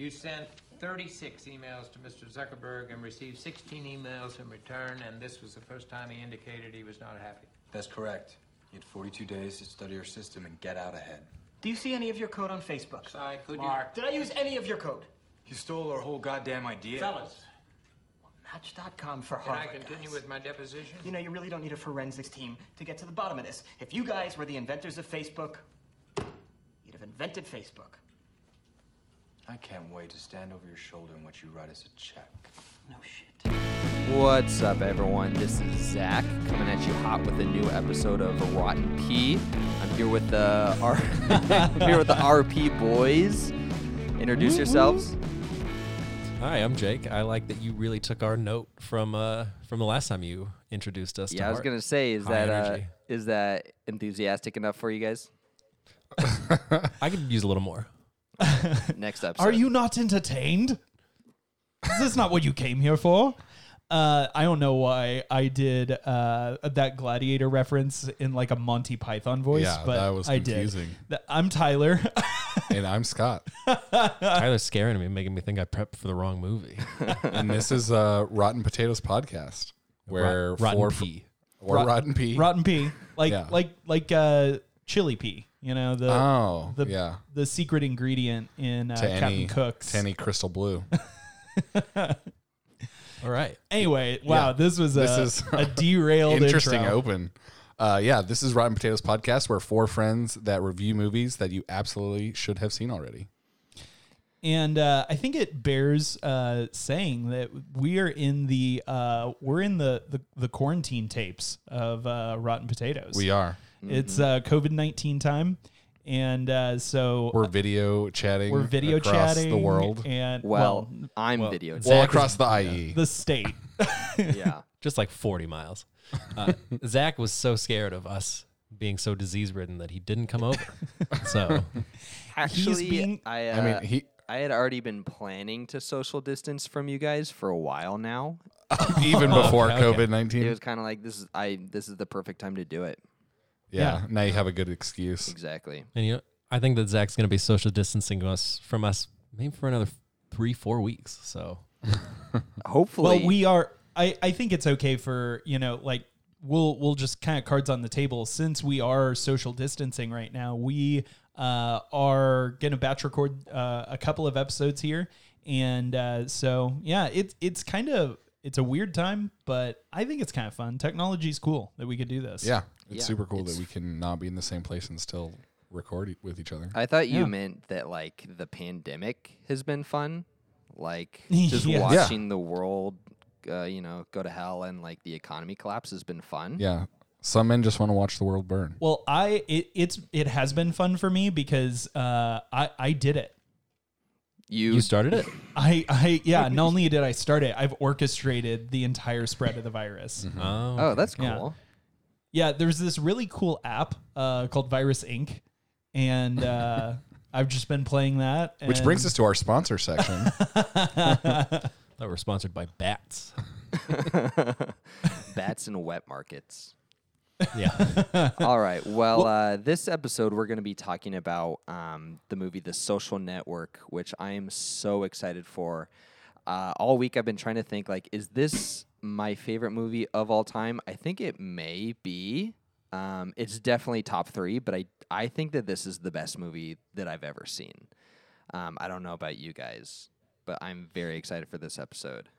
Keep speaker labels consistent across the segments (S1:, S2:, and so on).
S1: You sent 36 emails to Mr. Zuckerberg and received 16 emails in return, and this was the first time he indicated he was not happy.
S2: That's correct. You had 42 days to study your system and get out ahead.
S3: Do you see any of your code on Facebook?
S1: Sorry, could
S3: Mark, did I use any of your code?
S2: You stole our whole goddamn idea.
S1: you... Fellas,
S3: Match.com for
S1: can I
S3: Harvard.
S1: continue
S3: guys.
S1: with my deposition?
S3: You know, you really don't need a forensics team to get to the bottom of this. If you guys were the inventors of Facebook, you'd have invented Facebook.
S2: I can't wait to stand over your shoulder and watch you write us a check.
S3: No shit.
S4: What's up, everyone? This is Zach coming at you hot with a new episode of Rotten P. I'm here with the R- I'm here with the RP boys. Introduce yourselves.
S5: Hi, I'm Jake. I like that you really took our note from uh from the last time you introduced us. to
S4: Yeah, I was
S5: Hart.
S4: gonna say, is
S5: High
S4: that uh, is that enthusiastic enough for you guys?
S5: I could use a little more.
S4: Next episode.
S6: Are you not entertained? This is this not what you came here for? Uh, I don't know why I did uh, that gladiator reference in like a Monty Python voice,
S7: Yeah,
S6: but
S7: that was
S6: I did.
S7: confusing.
S6: Th- I'm Tyler.
S7: and I'm Scott.
S5: Tyler's scaring me, making me think I prepped for the wrong movie.
S7: and this is uh, Rotten Potatoes podcast, where
S5: Rot- Rotten
S7: four
S5: Pea.
S7: or
S6: Rot-
S7: Rotten Pea.
S6: Rotten pea, like
S7: Yeah.
S6: like like uh, chili pea. You know the
S7: oh,
S6: the
S7: yeah.
S6: the secret ingredient in uh, Captain
S7: any,
S6: Cook's.
S7: to any crystal blue.
S5: All right.
S6: Anyway, wow,
S7: Yeah.
S6: this was a,
S7: This is
S6: a derailed
S7: Interesting
S6: intro.
S7: open. Uh, yeah, this is Rotten Potatoes podcast, where four friends that review movies that you absolutely should have seen already.
S6: And uh, I think it bears uh, saying that we are in the uh, we're in the, the the quarantine tapes of uh, Rotten Potatoes.
S7: We are.
S6: It's uh, COVID nineteen time, and uh, so
S7: We're video chatting.
S6: we're video
S7: across
S6: chatting
S7: the world.
S6: and
S4: Well,
S6: well,
S4: I'm
S5: well,
S4: video.
S7: Well,
S5: Zach
S7: across the. IE.
S6: the state.
S4: yeah.
S5: Just like 40 miles. Uh, Zach was so scared of us being so disease ridden that he didn't come over. So
S4: Actually,
S6: being-
S4: I uh,
S7: I mean, he
S4: I had already been planning to social distance from you guys for a while now.
S7: even before
S5: Okay, okay.
S7: COVID nineteen.
S4: It was kind of like this is I this is the perfect time to do it.
S7: Yeah,
S6: Yeah.
S7: now you have a good excuse.
S4: Exactly.
S5: and you know, I think that Zach's gonna be social distancing us from us maybe for another three, four weeks. So
S4: Hopefully,
S6: well, we are. I I think it's okay for you know like we'll we'll just kind of cards on the table since we are social distancing right now. We uh, are gonna batch record uh, a couple of episodes here, and uh, so yeah, it's it's kind of it's a weird time, but I think it's kind of fun. Technology's cool that we could do this.
S7: Yeah, it's
S4: Yeah,
S7: super cool
S4: it's-
S7: that we can not be in the same place and still record e- with each other.
S4: I thought you
S6: Yeah.
S4: meant that like the pandemic has been fun, like just
S6: Yeah.
S7: Yeah.
S4: watching the world, uh, you know, go to hell and like the economy collapse has been fun.
S7: yeah, some men just want to watch the world burn.
S6: Well, I it, it's it has been fun for me because uh, I I did it.
S4: You,
S5: you started it?
S6: I, I yeah. Not only did I start it, I've orchestrated the entire spread of the virus.
S5: Oh,
S4: oh, that's cool.
S6: Yeah, there's this really cool app uh, called Virus Inc. And uh, I've just been playing that.
S7: Which brings us to our sponsor section.
S5: that we're sponsored by bats.
S4: Bats and wet markets.
S5: Yeah.
S4: All right. Well, uh, this episode we're going to be talking about um, the movie The Social Network, which I am so excited for. Uh, all week I've been trying to think like, is this my favorite movie of all time? I think it may be. Um, it's definitely top three, but I I think that this is the best movie that I've ever seen. Um, I don't know about you guys, but I'm very excited for this episode.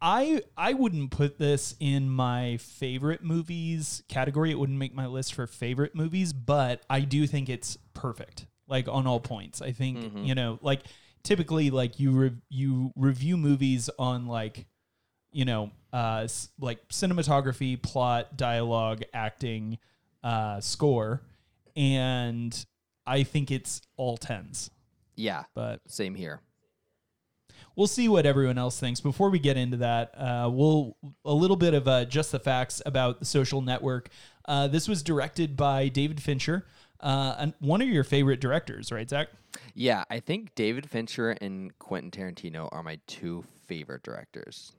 S6: I I wouldn't put this in my favorite movies category. It wouldn't make my list for favorite movies, but I do think it's perfect. Like on all points. I think,
S4: Mm-hmm.
S6: you know, like typically like you re- you review movies on like you know, uh like cinematography, plot, dialogue, acting, uh score, and I think it's all tens.
S4: Yeah,
S6: But
S4: same here.
S6: We'll see what everyone else thinks. Before we get into that, uh, we'll a little bit of uh, just the facts about the social network. Uh, this was directed by David Fincher, uh, and one of your favorite directors, right, Zach?
S4: Yeah, I think David Fincher and Quentin Tarantino are my two favorite directors.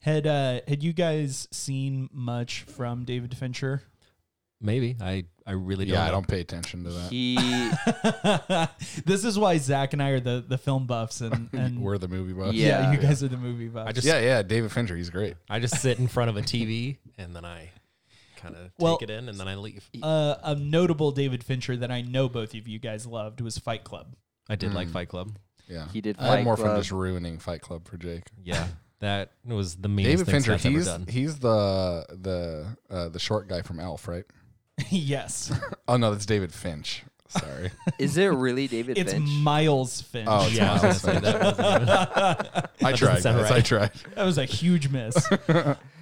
S6: Had uh, had you guys seen much from David Fincher?
S5: Maybe I I really don't.
S7: Yeah, I
S5: know.
S7: don't pay attention to that.
S4: He
S6: this is why Zach and I are the, the film buffs, and, and
S7: We're the movie buffs.
S6: yeah,
S4: Yeah.
S6: you guys are the movie buffs.
S5: I just
S7: yeah, yeah. David Fincher, he's great.
S5: I just sit in front of a TV and then I kind of
S6: Well-
S5: take it in and then I leave.
S6: uh, a notable David Fincher that I know both of you guys loved was Fight Club.
S5: I did
S7: Mm.
S5: like Fight Club.
S7: Yeah,
S4: he did Fight
S7: I had
S4: Fight
S7: more fun
S4: Club.
S7: just ruining Fight Club for Jake.
S5: Yeah, that was the meanest
S7: David
S5: thing
S7: Fincher,
S5: Seth's ever
S7: he's
S5: done.
S7: he's the the uh, the short guy from Elf, right?
S6: yes,
S7: Oh no, that's David Finch. Sorry.
S4: Is it really David
S6: it's
S4: Finch?
S6: Miles Finch.
S7: Oh, it's
S5: yeah, I was gonna
S7: Miles
S5: say
S7: Finch.
S5: that
S7: I tried.
S5: sound
S7: guys, I
S5: right.
S7: tried.
S6: That was a huge miss.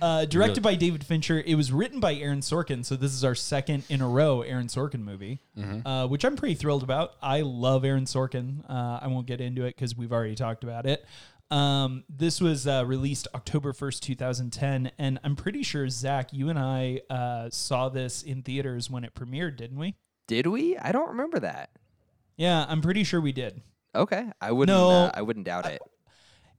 S6: Uh, directed by David Fincher. It was written by Aaron Sorkin. So this is our second in a row Aaron Sorkin movie, uh, which I'm pretty thrilled about. I love Aaron Sorkin. Uh, I won't get into it because we've already talked about it. Um, this was uh, released October 1st, 2010. And I'm pretty sure, Zach, you and I uh, saw this in theaters when it premiered, didn't we?
S4: Did we? I don't remember that.
S6: Yeah, I'm pretty sure we did.
S4: Okay, I wouldn't.
S6: No.
S4: uh, I wouldn't doubt it.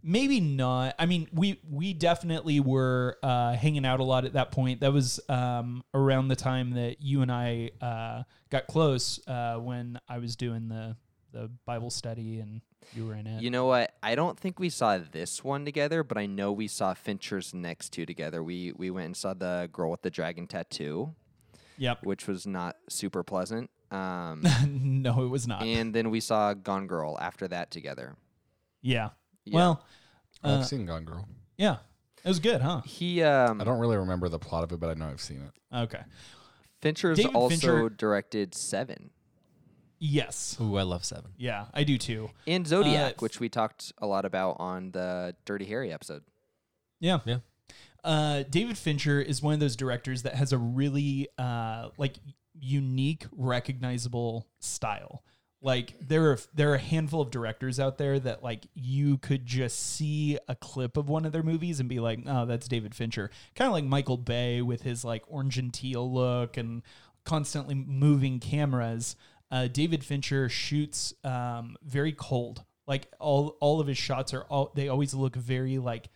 S6: maybe not i mean we we definitely were uh hanging out a lot at that point that was um around the time that you and i uh got close uh when i was doing the the bible study and you were in it
S4: You know what? I don't think we saw this one together, but I know we saw Fincher's next two together. We we went and saw the girl with the dragon tattoo,
S6: yep
S4: which was not super pleasant. Um,
S6: no it was not
S4: and then we saw Gone Girl after that together.
S6: yeah.
S4: Yeah.
S6: well uh,
S7: I've seen Gone Girl.
S6: yeah it was good huh
S4: He um
S7: I don't really remember the plot of it, but I know I've seen it.
S6: okay
S4: Fincher's
S6: David
S4: also
S6: Fincher-
S4: directed Seven
S6: yes
S5: Ooh, I love Seven.
S6: yeah i do too
S4: and Zodiac,
S6: f-
S4: which we talked a lot about on the Dirty Harry episode.
S6: Yeah.
S5: Yeah.
S6: Uh, David Fincher is one of those directors that has a really uh, like unique, recognizable style. Like there are there are a handful of directors out there that like you could just see a clip of one of their movies and be like, oh, that's David Fincher. Kind of like Michael Bay with his like orange and teal look and constantly moving cameras. Uh, David Fincher shoots um, very cold. Like all all of his shots are all they always look very like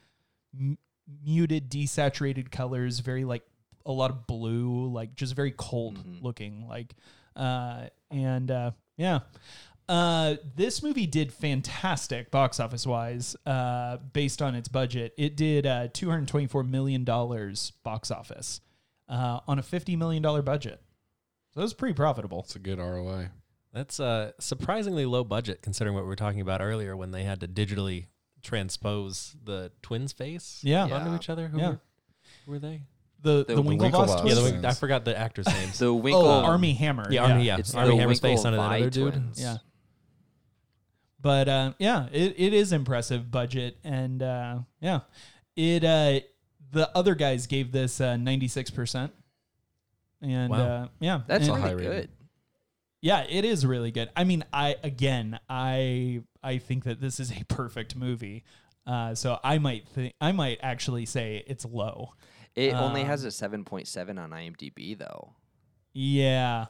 S6: m- muted, desaturated colors, very like a lot of blue, like just very cold looking. Like, uh, and uh, yeah. Uh, this movie did fantastic box office wise, uh, based on its budget. It did uh, $224 million box office uh, on a $50 million budget. So it was pretty profitable.
S7: It's a good ROI.
S5: That's uh, surprisingly low budget considering what we were talking about earlier when they had to digitally transpose the twins' face
S6: Yeah.
S5: onto
S4: Yeah.
S5: each other. Who
S6: Yeah.
S5: were, who were they?
S6: The,
S4: The
S6: the, Winklevoss
S7: Winklevoss
S6: twins?
S5: Yeah, the,
S7: twins.
S5: I forgot the actors' names.
S4: The Winkle
S6: oh, Armie Hammer.
S5: yeah, Armie. Yeah,
S4: It's Armie
S5: Hammer's face onto that
S4: Winklevi
S5: other dude.
S4: twins.
S6: Yeah. But uh, yeah, it, it is impressive budget, and uh, yeah, it uh, the other guys gave this ninety six percent, and
S5: Wow.
S6: uh, yeah,
S4: That's
S6: and-
S7: a high
S4: really good.
S6: yeah, it is really good. I mean, I again, I I think that this is a perfect movie. Uh, so I might think I might actually say it's low.
S4: It only
S6: Um,
S4: has a 7.7 on IMDb though.
S6: Yeah,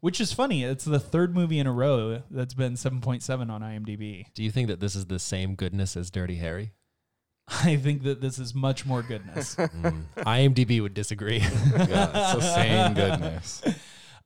S6: which is funny. It's the third movie in a row that's been seven point seven on IMDb.
S5: Do you think that this is the same goodness as Dirty Harry?
S6: I think that this is much more goodness.
S5: Mm. IMDb would disagree.
S7: Yeah, it's the same goodness.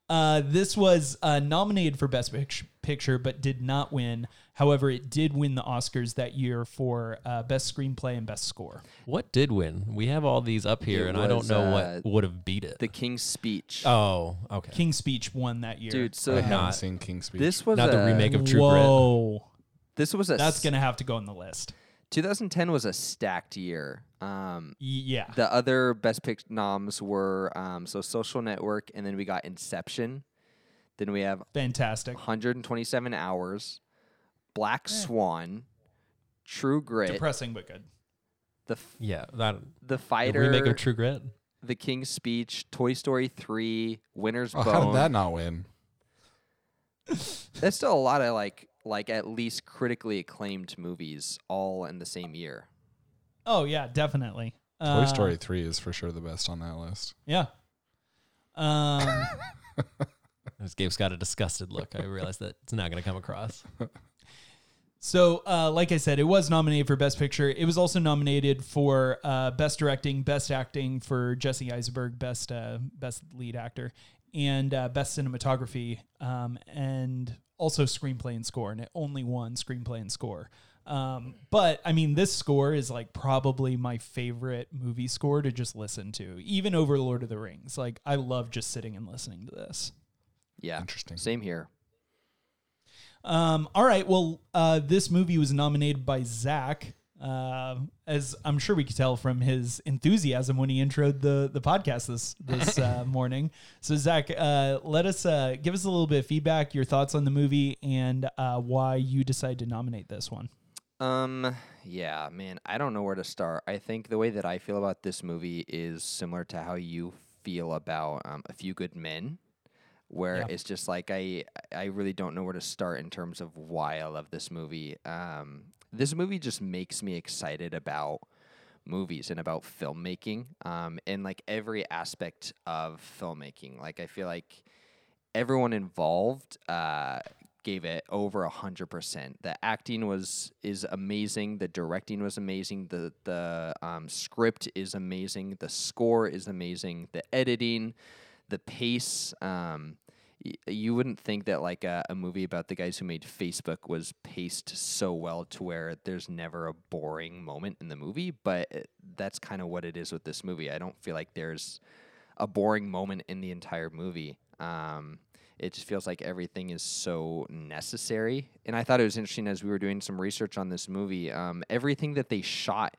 S6: Uh, this was uh, nominated for Best Pic- Picture, but did not win. However, it did win the Oscars that year for uh, Best Screenplay and Best Score.
S5: what did win? We have all these up here,
S4: It
S5: and I don't
S4: was,
S5: know
S4: uh,
S5: what would have beat it.
S4: The King's Speech.
S5: oh, okay.
S6: King's Speech won that year.
S4: Dude, so
S7: I
S4: so
S7: haven't
S5: not-
S7: seen King's Speech.
S4: this was
S5: Not the remake of True Grit.
S6: Whoa,
S4: This was a
S6: that's
S4: s-
S6: gonna have to go on the list.
S4: 2010 was a stacked year. Um,
S6: Yeah,
S4: the other best pick noms were um, so Social Network, and then we got Inception. Then we have
S6: fantastic.
S4: 127 Hours, Black Swan, True Grit,
S6: Depressing but good.
S4: the F-
S5: Yeah, that
S4: the
S5: the
S4: Fighter,
S5: remake of True Grit.
S4: The King's Speech, Toy Story 3, Winner's
S7: oh, how did that not win?
S4: That's still a lot of like like at least critically acclaimed movies all in the same year.
S6: Oh yeah, definitely.
S7: Toy
S6: Uh,
S7: Story 3 is for sure the best on that list.
S6: Yeah. Um.
S5: As Gabe's got a disgusted look, I realized that it's not going to come across.
S6: So, uh, like I said, it was nominated for Best Picture. It was also nominated for uh, Best Directing, Best Acting for Jesse Eisenberg, Best uh, Best Lead Actor, and uh, best cinematography, um, and also screenplay and score, and it only won screenplay and score. Um, but I mean, this score is like probably my favorite movie score to just listen to, even over Lord of the Rings. Like, I love just sitting and listening to this.
S4: Yeah.
S7: Interesting.
S4: Same here.
S6: Um, all right. Well, uh, this movie was nominated by Zach, uh, as I'm sure we could tell from his enthusiasm when he introed the the podcast this this uh, morning. So, Zach, uh, let us uh, give us a little bit of feedback, your thoughts on the movie, and uh, why you decided to nominate this one.
S4: Um, yeah, man, I don't know where to start. I think the way that I feel about this movie is similar to how you feel about um, A Few Good Men, where
S6: Yeah.
S4: it's just like I I really don't know where to start in terms of why I love this movie. Um, this movie just makes me excited about movies and about filmmaking um, and like every aspect of filmmaking. Like I feel like everyone involved uh, gave it over a hundred percent. The acting was is amazing. The directing was amazing. The the um, script is amazing. The score is amazing. The editing, the pace. Um, you wouldn't think that like a, a movie about the guys who made Facebook was paced so well to where there's never a boring moment in the movie, but it, that's kind of what it is with this movie. I don't feel like there's a boring moment in the entire movie. Um, it just feels like everything is so necessary. And I thought it was interesting as we were doing some research on this movie. Um, everything that they shot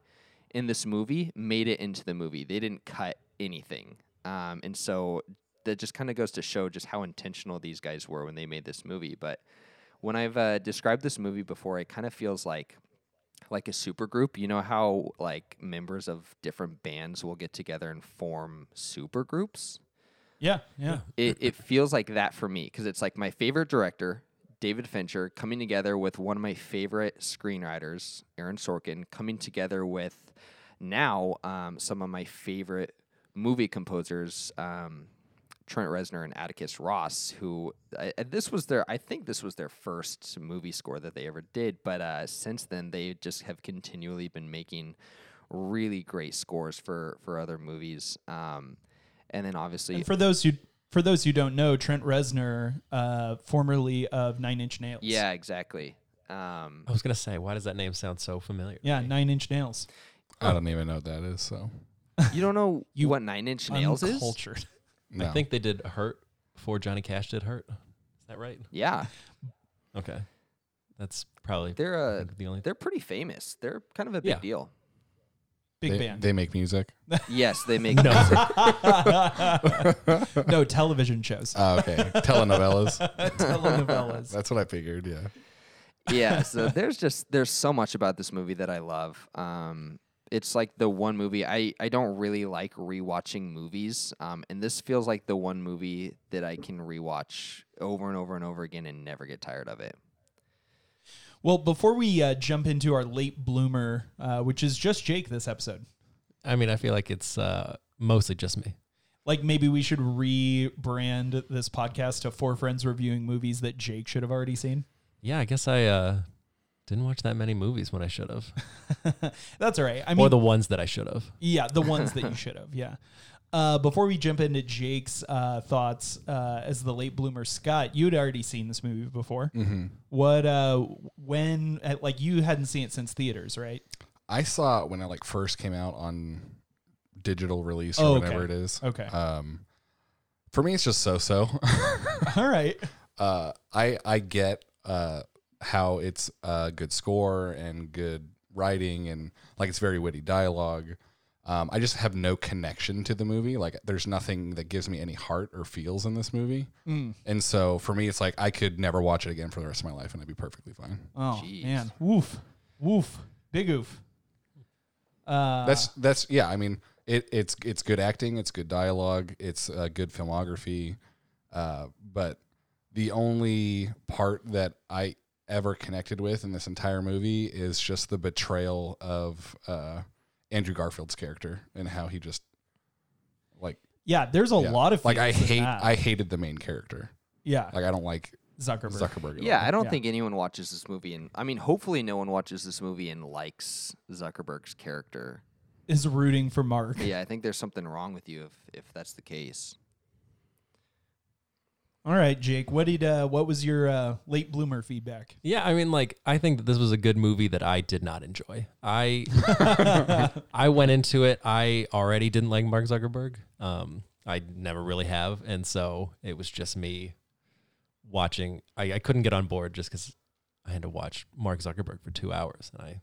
S4: in this movie made it into the movie. They didn't cut anything. Um, and so that just kind of goes to show just how intentional these guys were when they made this movie. But when I've uh, described this movie before, it kind of feels like like a super group. You know how like members of different bands will get together and form super groups?
S6: Yeah, yeah.
S4: it, it feels like that for me because it's like my favorite director, David Fincher, coming together with one of my favorite screenwriters, Aaron Sorkin, coming together with now um, some of my favorite movie composers, um, Trent Reznor and Atticus Ross, who I, I- this was their, I think this was their first movie score that they ever did, but uh, since then they just have continually been making really great scores for for other movies. Um, and then obviously
S6: And for those who for those who don't know, Trent Reznor, uh, formerly of Nine Inch Nails.
S4: Yeah, exactly. Um,
S5: I was gonna say, why does that name sound so familiar?
S6: Yeah,
S5: me?
S6: Nine Inch Nails.
S7: I don't even know what that is. So
S4: you don't know
S6: You
S4: what Nine Inch Nails is?
S6: Uncultured.
S7: No.
S5: I think they did Hurt before Johnny Cash did Hurt. Is that right?
S4: Yeah,
S5: Okay, that's probably
S4: they're
S5: I
S4: uh,
S5: the only.
S4: they're pretty famous. They're kind of a big
S5: Yeah.
S4: deal.
S6: Big
S7: they,
S6: band.
S7: They make music.
S4: Yes, they make
S5: No.
S4: music.
S6: no television shows.
S7: Oh, okay. Telenovelas.
S6: Telenovelas.
S7: That's what I figured. Yeah.
S4: yeah, so there's just there's so much about this movie that I love. Um, it's like the one movie I I don't really like rewatching movies. Um, and this feels like the one movie that I can rewatch over and over and over again and never get tired of it.
S6: Well, before we uh, jump into our late bloomer, uh, which is just Jake this episode,
S5: I mean, I feel like it's uh, mostly just me.
S6: like maybe we should rebrand this podcast to Four Friends Reviewing Movies that Jake should have already seen.
S5: Yeah, I guess I uh, didn't watch that many movies when I should have,
S6: That's all right. I mean,
S5: or the ones that I should have.
S6: Yeah, the ones that you should have. Yeah. Uh, before we jump into Jake's uh, thoughts uh, as the late bloomer, Scott, you'd already seen this movie before.
S7: Mm-hmm.
S6: What, uh, when, like, you hadn't seen it since theaters, right?
S7: I saw it when it like first came out on digital release or
S6: Oh,
S7: whatever
S6: okay.
S7: it is.
S6: Okay.
S7: Um, for me, it's just so-so.
S6: All right.
S7: uh, I I get uh, how it's a good score and good writing and like it's very witty dialogue. Um, I just have no connection to the movie. Like there's nothing that gives me any heart or feels in this movie.
S6: Mm.
S7: And so for me, it's like I could never watch it again for the rest of my life and I'd be perfectly fine.
S6: Oh,
S4: Jeez.
S6: man. Woof. Woof. Big oof. Uh,
S7: That's that's yeah. I mean, it, it's it's good acting, it's good dialogue, it's a good filmography. Uh, but the only part that I ever connected with in this entire movie is just the betrayal of uh, Andrew Garfield's character and how he just like
S6: yeah, there's a
S7: yeah.
S6: lot of
S7: like I hate
S6: that.
S7: I hated the main character.
S6: yeah,
S7: Like I don't like
S6: Zuckerberg.
S7: Zuckerberg.
S4: Yeah. I don't
S6: Yeah.
S4: think anyone watches this movie and I mean hopefully no one watches this movie and likes Zuckerberg's character.
S6: is rooting for Mark.
S4: Yeah, I think there's something wrong with you if if that's the case.
S6: All right, Jake. What did uh, what was your uh, late bloomer feedback?
S5: Yeah, I mean, like, I think that this was a good movie that I did not enjoy. I I went into it. I already didn't like Mark Zuckerberg. Um, I never really have, and so it was just me watching. I, I couldn't get on board just because I had to watch Mark Zuckerberg for two hours, and I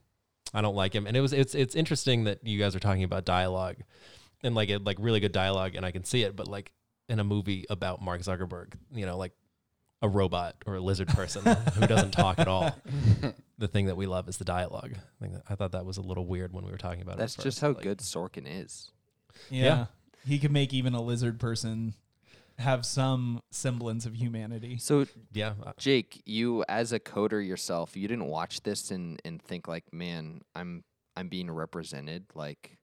S5: I don't like him. And it was it's it's interesting that you guys are talking about dialogue and like it like really good dialogue, and I can see it, but like in a movie about Mark Zuckerberg, you know, like a robot or a lizard person who doesn't talk at all. The thing that we love is the dialogue. I, think that, I thought that was a little weird when we were talking about
S4: That's
S5: it. That's
S4: just how
S5: like-
S4: good Sorkin is.
S6: Yeah.
S5: Yeah.
S6: He could make even a lizard person have some semblance of humanity.
S4: So,
S5: Yeah,
S4: Jake, you as a coder yourself, you didn't watch this and, and think like, man, I'm I'm being represented. Like,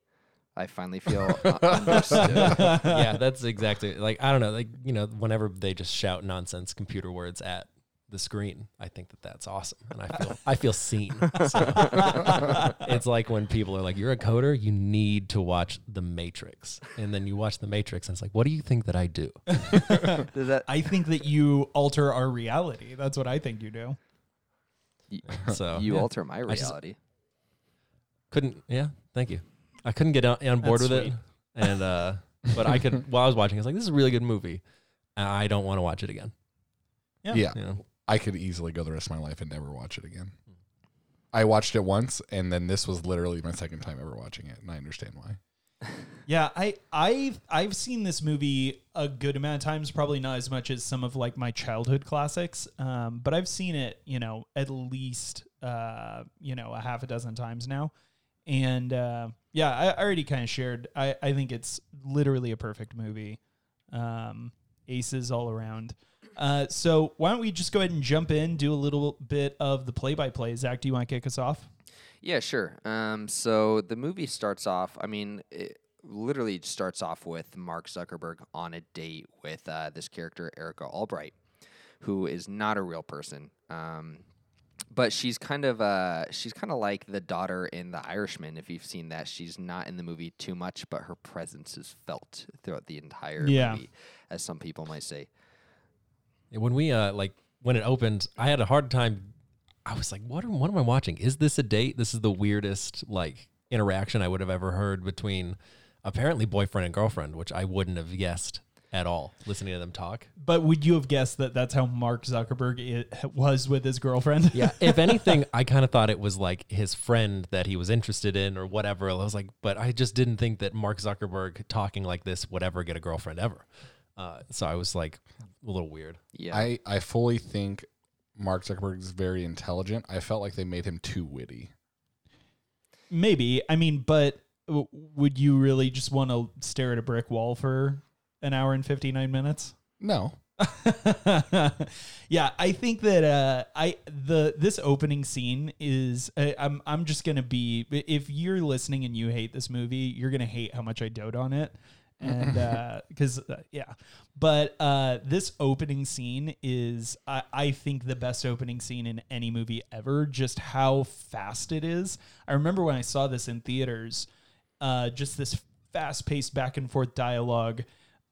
S4: I finally feel uh, understood.
S5: yeah, that's exactly like I don't know, like you know, whenever they just shout nonsense computer words at the screen, I think that that's awesome, and I feel I feel seen. So, it's like when people are like, "You're a coder, you need to watch The Matrix," and then you watch The Matrix, and it's like, "What do you think that I do?"
S4: Does that
S6: I think that you alter our reality. That's what I think you do.
S5: So
S4: you
S5: yeah.
S4: alter my reality?
S5: couldn't yeah thank you i couldn't get on, on board
S6: That's
S5: with it and uh but i could while i was watching i was like this is a really good movie and i don't want to watch it again
S6: Yeah.
S7: Yeah.
S5: you know
S7: I could easily go the rest of my life and never watch it again. I watched it once, and then this was literally my second time ever watching it, and I understand why.
S6: Yeah, I I've I've seen this movie a good amount of times, probably not as much as some of like my childhood classics. Um, but I've seen it, you know, at least uh, you know, a half a dozen times now. And uh, yeah, I, I already kind of shared. I, I think it's literally a perfect movie. Um, aces all around. Uh, so why don't we just go ahead and jump in, do a little bit of the play by play. Zach, do you want to kick us off?
S4: Yeah, sure. Um, so the movie starts off. I mean, it literally starts off with Mark Zuckerberg on a date with uh, this character Erica Albright, who is not a real person. Um, but she's kind of uh, she's kind of like the daughter in The Irishman. If you've seen that, she's not in the movie too much, but her presence is felt throughout the entire
S6: Yeah.
S4: movie, as some people might say.
S5: when we uh like when it opened i had a hard time i was like what am, what am i watching is this a date this is the weirdest like interaction i would have ever heard between apparently boyfriend and girlfriend which i wouldn't have guessed at all listening to them talk
S6: But would you have guessed that that's how Mark Zuckerberg i was with his girlfriend?
S5: Yeah. If anything, I kind of thought it was like his friend that he was interested in or whatever. I was like, but I just didn't think that Mark Zuckerberg talking like this would ever get a girlfriend ever. Uh, so I was like a little weird.
S4: Yeah,
S7: I, I fully think Mark Zuckerberg is very intelligent. I felt like they made him too witty.
S6: Maybe. I mean, but w- would you really just want to stare at a brick wall for an hour and 59 minutes?
S7: No.
S6: yeah, I think that uh, I the this opening scene is uh, I'm I'm just gonna be if you're listening and you hate this movie, you're gonna hate how much I dote on it, and because uh, yeah, but uh, this opening scene is I, I think the best opening scene in any movie ever. Just how fast it is. I remember when I saw this in theaters, uh, just this fast paced back and forth dialogue.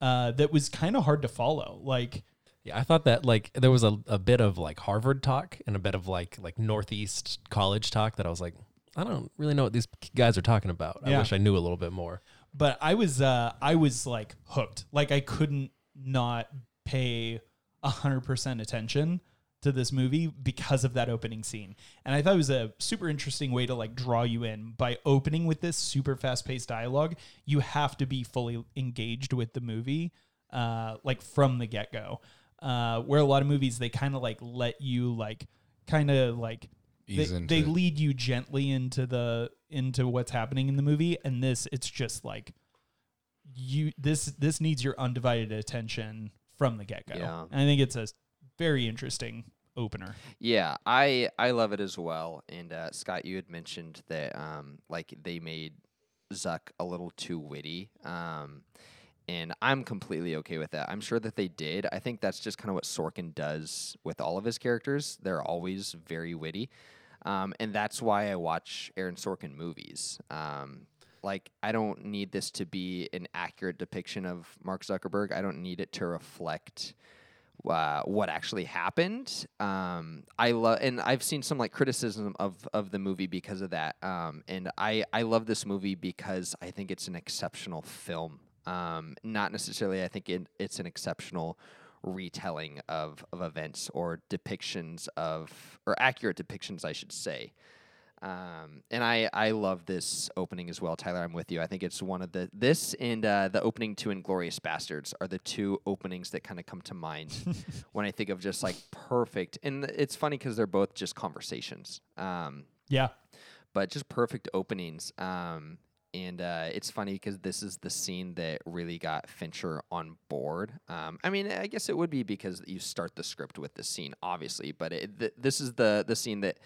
S6: Uh, that was kind of hard to follow. Like,
S5: Yeah, I thought that like there was a, a bit of like Harvard talk and a bit of like like Northeast college talk that I was like, I don't really know what these guys are talking about. I
S6: Yeah.
S5: wish I knew a little bit more.
S6: but I was uh I was like hooked. Like I couldn't not pay a hundred percent attention to this movie because of that opening scene. And I thought it was a super interesting way to like draw you in by opening with this super fast paced dialogue. You have to be fully engaged with the movie, uh, like from the get go. Uh, where a lot of movies they kind of like let you like kind of like they, they
S7: it.
S6: lead you gently into the into what's happening in the movie and this it's just like you this this needs your undivided attention from the get-go
S4: Yeah.
S6: and i think it's a very interesting opener
S4: Yeah, I I love it as well. And uh, Scott, you had mentioned that um, like they made Zuck a little too witty. Um, and I'm completely okay with that. I'm sure that they did. I think that's just kind of what Sorkin does with all of his characters. They're always very witty. Um, and that's why I watch Aaron Sorkin movies. Um, like, I don't need this to be an accurate depiction of Mark Zuckerberg. I don't need it to reflect uh, what actually happened. Um, I love, and I've seen some like criticism of of the movie because of that. Um, and I I love this movie because I think it's an exceptional film. Um, not necessarily, I think it, it's an exceptional retelling of of events or depictions of or accurate depictions, I should say. Um, and I, I love this opening as well, Tyler. I'm with you. I think it's one of the this and uh, the opening to Inglourious Basterds are the two openings that kind of come to mind when I think of just like perfect. And it's funny because they're both just conversations, um,
S6: Yeah.
S4: but just perfect openings. Um, and uh, it's funny because this is the scene that really got Fincher on board. Um, I mean, I guess it would be because you start the script with this scene, obviously, but it, th- this is the the scene that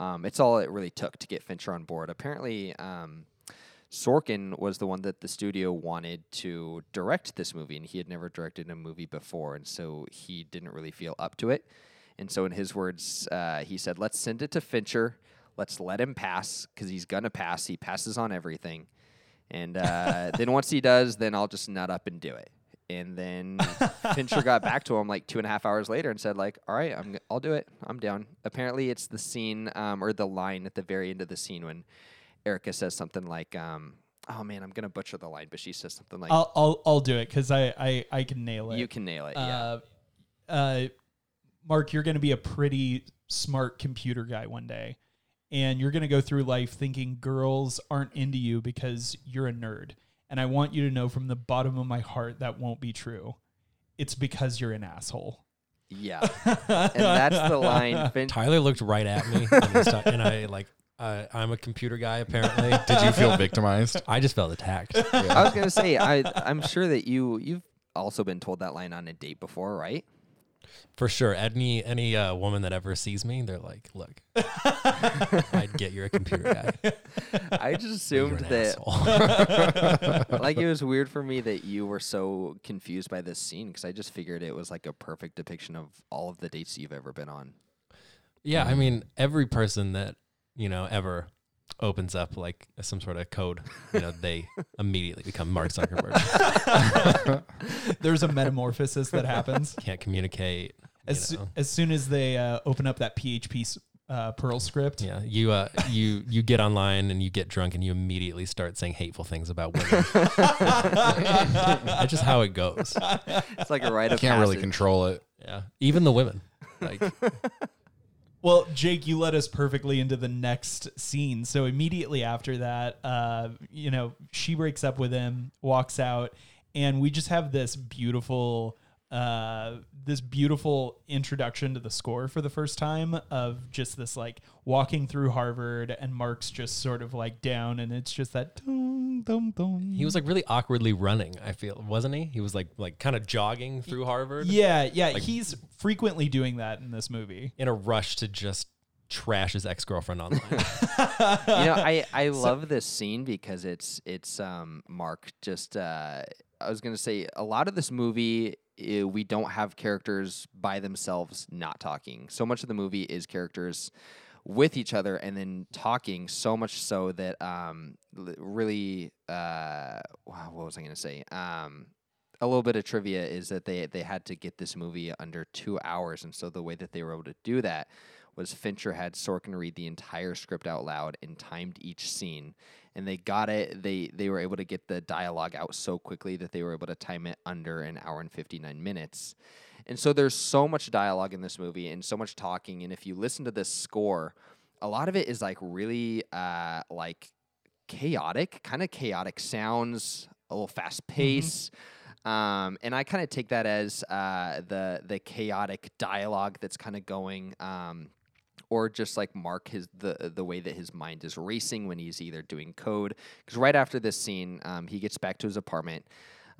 S4: um, it's all it really took to get Fincher on board. Apparently, um, Sorkin was the one that the studio wanted to direct this movie, and he had never directed a movie before, and so he didn't really feel up to it. And so, in his words, uh, he said, "Let's send it to Fincher. Let's let him pass because he's gonna pass. He passes on everything, and uh, then once he does, then I'll just nut up and do it." And then Fincher got back to him like two and a half hours later and said, "Like, all right, I'm, I'll do it. I'm down." Apparently, it's the scene um, or the line at the very end of the scene when Erica says something like, um, "Oh man, I'm gonna butcher the line," but she says something like,
S6: I'll I'll I'll do it because I, I I can nail it.
S4: "You can nail it." yeah.
S6: Uh, uh, Mark, you're going to be a pretty smart computer guy one day, and you're going to go through life thinking girls aren't into you because you're a nerd. And I want you to know from the bottom of my heart that won't be true. It's because you're an asshole.
S4: Yeah, and that's the line. Fin-
S5: Tyler looked right at me, and, he and I like, uh, I'm a computer guy apparently.
S7: Did you feel victimized?
S5: I just felt attacked.
S4: I was gonna say, I I'm sure that you you've also been told that line on a date before, right?
S5: For sure. Any any uh, woman that ever sees me, they're like, "Look, I'd get you're a computer guy.
S4: I just assumed that like it was weird for me that you were so confused by this scene because I just figured it was like a perfect depiction of all of the dates you've ever been on.
S5: yeah, I mean, every person that you know ever opens up like some sort of code, you know, they immediately become Mark Zuckerberg.
S6: There's a metamorphosis that happens
S5: Can't communicate.
S6: As, soo-
S5: know.
S6: as soon as they uh, open up that PHP s- uh, Perl script.
S5: Yeah, you uh, you you get online and you get drunk and you immediately start saying hateful things about women. That's just how it goes.
S4: It's like a rite of
S7: Can't really control it.
S5: Yeah, even the women. Like,
S6: Well, Jake, you led us perfectly into the next scene. So immediately after that, uh, you know, she breaks up with him, walks out, and we just have this beautiful, uh, this beautiful introduction to the score for the first time of just this like walking through Harvard, and Mark's just sort of like down, and it's just that dum dum dum.
S5: he was like really awkwardly running. I feel wasn't he? He was like like kind of jogging through Harvard
S6: yeah, yeah.
S5: Like-
S6: he's frequently doing that in this movie.
S5: in a rush to just trash his ex girlfriend online.
S4: you know, I, I love this scene because it's it's um Mark just uh I was gonna say a lot of this movie eh, we don't have characters by themselves not talking. So much of the movie is characters with each other and then talking so much so that um really uh what was I gonna say um a little bit of trivia is that they they had to get this movie under two hours, and so the way that they were able to do that was Fincher had Sorkin read the entire script out loud and timed each scene, and they got it. They they were able to get the dialogue out so quickly that they were able to time it under an hour and fifty nine minutes. And so there's so much dialogue in this movie and so much talking, and if you listen to this score, a lot of it is like really uh like chaotic, kind of chaotic sounds, a little fast pace. Um, and I kind of take that as uh, the the chaotic dialogue that's kind of going, um, or just like Mark his the the way that his mind is racing when he's either doing code. Because right after this scene, um, he gets back to his apartment.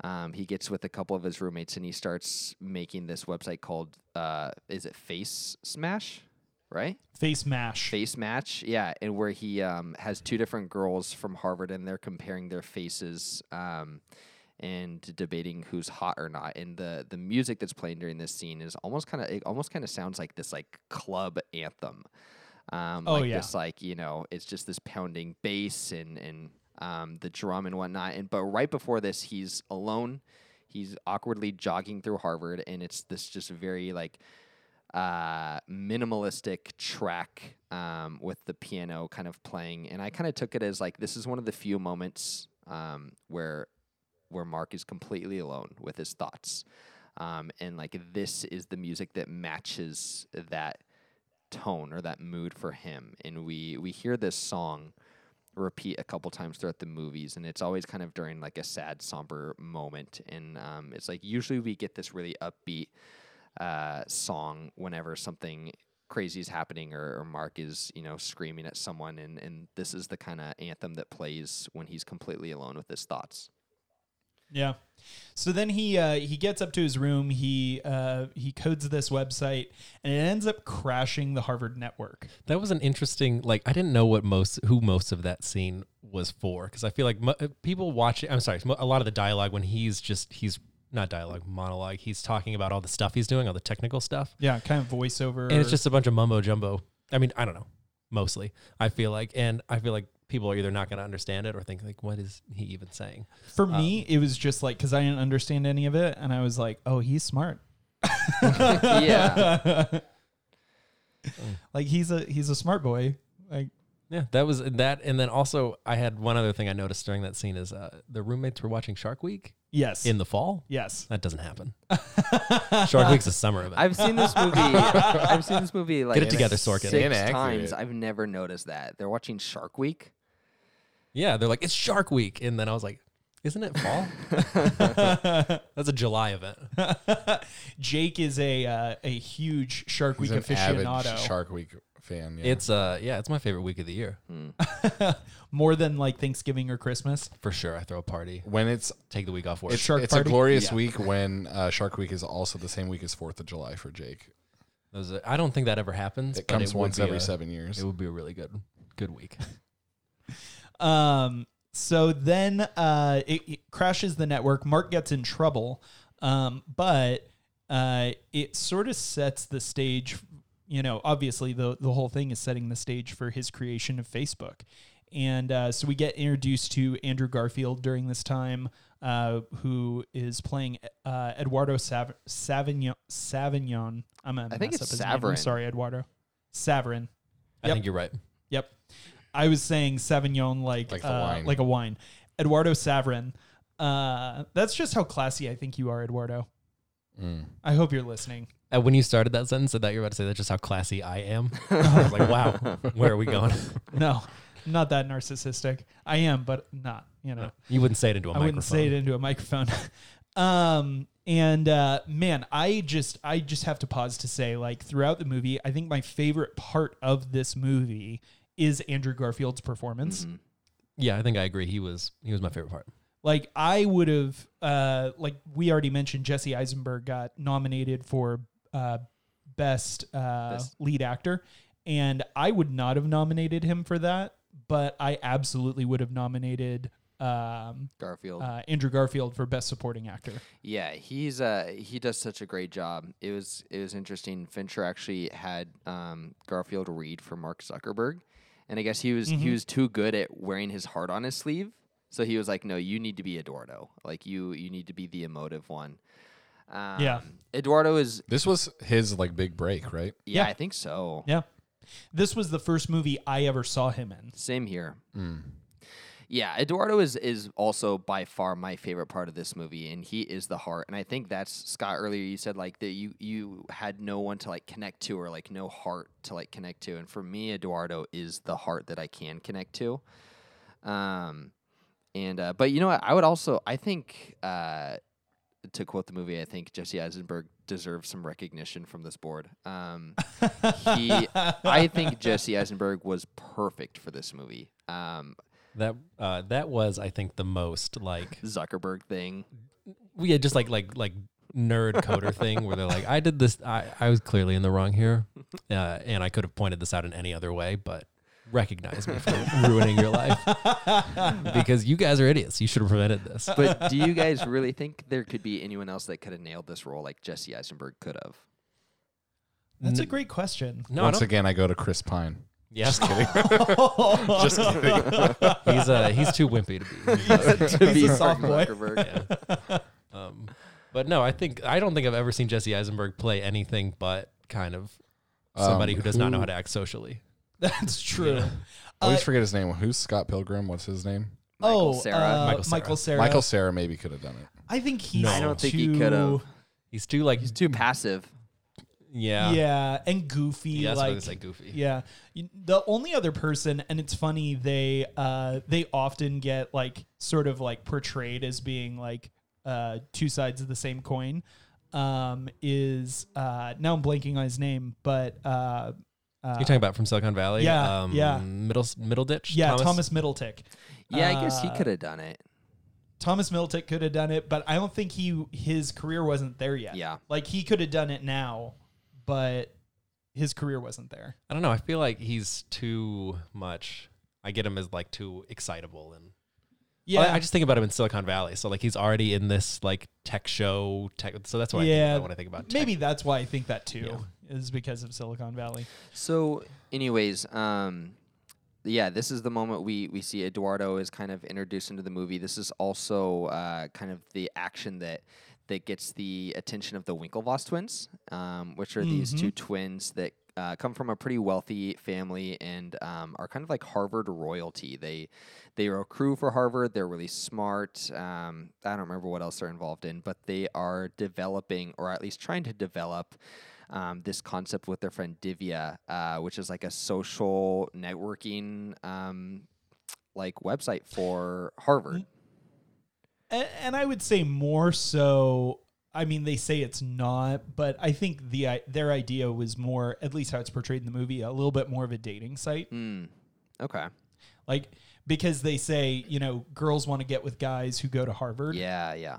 S4: Um, he gets with a couple of his roommates and he starts making this website called uh, is it Face Smash, right?
S6: Face mash.
S4: face match yeah and where he um, has two different girls from harvard and they're comparing their faces um, and debating who's hot or not and the the music that's playing during this scene is almost kind of it almost kind of sounds like this like club anthem um,
S6: Oh,
S4: like
S6: yeah.
S4: this like you know it's just this pounding bass and and um, the drum and whatnot. And but right before this he's alone. He's awkwardly jogging through Harvard, and it's this just very like uh, minimalistic track um, with the piano kind of playing, and I kind of took it as like this is one of the few moments um, where where Mark is completely alone with his thoughts, um, and like this is the music that matches that tone or that mood for him, and we we hear this song repeat a couple times throughout the movies and it's always kind of during like a sad somber moment and um, it's like usually we get this really upbeat uh, song whenever something crazy is happening or, or Mark is, you know, screaming at someone. And, and this is the kind of anthem that plays when he's completely alone with his thoughts.
S6: Yeah. So then he uh, he gets up to his room. He uh, he codes this website, and it ends up crashing the Harvard network.
S5: That was an interesting. Like, I didn't know what most who most of that scene was for because I feel like mo- uh, people watching. I'm sorry, a lot of the dialogue when he's just he's not dialogue monologue. He's talking about all the stuff he's doing, all the technical stuff,
S6: Yeah, kind of voiceover.
S5: and it's just a bunch of mumbo jumbo. I mean, I don't know. Mostly, I feel like, and I feel like people are either not going to understand it or think like, what is he even saying?
S6: for me. It was just like because I didn't understand any of it, and I was like, "Oh, he's smart."
S4: yeah.
S6: like he's a he's a smart boy. Like
S5: Yeah, that was that, and then also I had one other thing I noticed during that scene is uh, the roommates were watching Shark Week
S6: yes,
S5: in the fall.
S6: yes.
S5: That doesn't happen. Shark Week's a summer event.
S4: I've seen this movie. I've seen this movie like get
S5: it together, Sorkin.
S4: six
S7: Inaccurate.
S4: times. I've never noticed that. They're watching Shark Week.
S5: Yeah, they're like it's Shark Week, and then I was like, isn't it fall? That's a July event.
S6: Jake is a uh, a huge Shark
S7: He's
S6: Week
S7: an avid
S6: aficionado,
S7: Shark Week fan. Yeah.
S5: It's uh yeah, it's my favorite week of the year
S6: more than like Thanksgiving or Christmas.
S5: for sure. I throw a party,
S7: when it's
S5: take the week off work.
S7: it's,
S6: Shark
S7: it's
S6: Party?
S7: a glorious
S6: Yeah.
S7: week when uh, Shark Week is also the same week as Fourth of July for Jake.
S5: Those are- I don't think that ever happens.
S7: It
S5: but
S7: comes
S5: would
S7: once
S5: be
S7: every
S5: a-
S7: seven years.
S5: It would be a really good good week.
S6: Um, so then uh, it, it crashes the network. Mark gets in trouble, um, but uh, it sort of sets the stage. You know, obviously the the whole thing is setting the stage for his creation of Facebook, and uh, so we get introduced to Andrew Garfield during this time, uh, who is playing uh, Eduardo Sav- Savignon. Savignon. I'm gonna
S4: I think it's
S6: up his name. I'm sorry, Eduardo. Saverin.
S5: I think you're right.
S6: Yep. I was saying Sauvignon like
S7: Like the
S6: uh,
S7: wine.
S6: like a wine. Eduardo Saverin. Uh, that's just how classy I think you are, Eduardo.
S7: Mm.
S6: I hope you're listening.
S5: Uh, when you started that sentence, I thought you were about to say that's just how classy I am. I was like, wow, where are we going?
S6: No, I'm not that narcissistic. I am, but not. You know,
S5: You wouldn't say it into a
S6: I
S5: microphone.
S6: wouldn't say it into a microphone. um, and uh, man, I just I just have to pause to say, like throughout the movie, I think my favorite part of this movie is Andrew Garfield's performance.
S4: Mhm.
S5: Yeah, I think I agree. He was he was my favorite part.
S6: Like I would have, uh, like we already mentioned, Jesse Eisenberg got nominated for uh, best, uh,
S4: Best.
S6: lead actor, and I would not have nominated him for that, but I absolutely would have nominated um,
S4: Garfield.
S6: uh, Andrew Garfield for best supporting actor.
S4: Yeah, he's uh he does such a great job. It was it was interesting. Fincher actually had um, Garfield read for Mark Zuckerberg, and I guess he was he was too good at wearing his heart on his sleeve. So he was like, "No, you need to be Eduardo. Like you you need to be the emotive one." Um,
S6: Yeah.
S4: Eduardo is.
S7: This was his like big break, right?
S4: Yeah,
S6: Yeah.
S4: I think so.
S6: Yeah, this was the first movie I ever saw him in.
S4: Same here. Yeah, Eduardo is is also by far my favorite part of this movie, and he is the heart. And I think that's Scott. Earlier, you said like that you you had no one to like connect to, or like no heart to like connect to. And for me, Eduardo is the heart that I can connect to. Um, and uh, but you know what? I would also I think uh, to quote the movie, I think Jesse Eisenberg deserves some recognition from this board. Um, he, I think Jesse Eisenberg was perfect for this movie. Um,
S5: That uh, that was, I think, the most like
S4: Zuckerberg thing.
S5: we had just like like like nerd coder thing where they're like, I did this. I I was clearly in the wrong here, uh, and I could have pointed this out in any other way, but recognize me for ruining your life because you guys are idiots. You should have prevented this.
S4: But do you guys really think there could be anyone else that could have nailed this role like Jesse Eisenberg could have?
S6: That's a great question.
S5: No,
S7: Once
S5: don't.
S7: again, I go to Chris Pine.
S5: Yes,
S7: Just kidding.
S5: he's uh he's too wimpy to be.
S4: to be
S6: a
S4: Mark
S6: soft boy.
S4: Zuckerberg.
S5: Yeah. Um, But no, I think I don't think I've ever seen Jesse Eisenberg play anything but kind of somebody
S7: Um,
S5: who does not know how to act socially.
S6: That's true.
S7: I always
S6: Uh,
S7: forget his name. Who's Scott Pilgrim? What's his name?
S6: oh,
S4: Cera.
S6: uh,
S5: Michael Cera.
S6: Michael Cera.
S7: Michael Cera maybe could have done it.
S6: I think he's.
S5: No.
S4: I don't think he could've.
S5: He's too like
S4: He's too passive.
S5: Yeah.
S6: Yeah, and goofy.
S5: Yeah, that's what I
S6: like
S5: was goofy.
S6: Yeah, the only other person, and it's funny they uh they often get like sort of like portrayed as being like uh two sides of the same coin. Um, is uh now I'm blanking on his name, but uh, uh
S5: You're talking about from Silicon Valley?
S6: Yeah,
S5: um,
S6: yeah.
S5: Middle Middleditch?
S6: yeah Thomas, Middleditch.
S4: Yeah, I guess he
S6: Uh,
S4: could have done it.
S6: Thomas Middleditch could have done it, but I don't think he his career wasn't there yet.
S4: Yeah.
S6: like he could have done it now, but his career wasn't there.
S5: I don't know. I feel like he's too much. I get him as like too excitable and
S6: Yeah,
S5: I, I just think about him in Silicon Valley. So like he's already in this like tech show tech so that's what I think
S6: Yeah,
S5: about when I think about tech.
S6: maybe that's why I think that too is because of Silicon Valley.
S4: So, anyways, um, yeah, this is the moment we we see Eduardo is kind of introduced into the movie. This is also uh, kind of the action that that gets the attention of the Winklevoss twins, um, which are these two twins that. Uh, come from a pretty wealthy family and um, are kind of like Harvard royalty. They they are a crew for Harvard. They're really smart. Um, I don't remember what else they're involved in, but they are developing, or at least trying to develop, um, this concept with their friend Divya, uh, which is like a social networking um, like website for Harvard.
S6: And, and I would say more so. I mean, they say it's not, but I think the their idea was more, at least how it's portrayed in the movie, a little bit more of a dating site.
S4: Mm. Okay.
S6: Like because they say, you know, girls want to get with guys who go to Harvard.
S4: Yeah, yeah.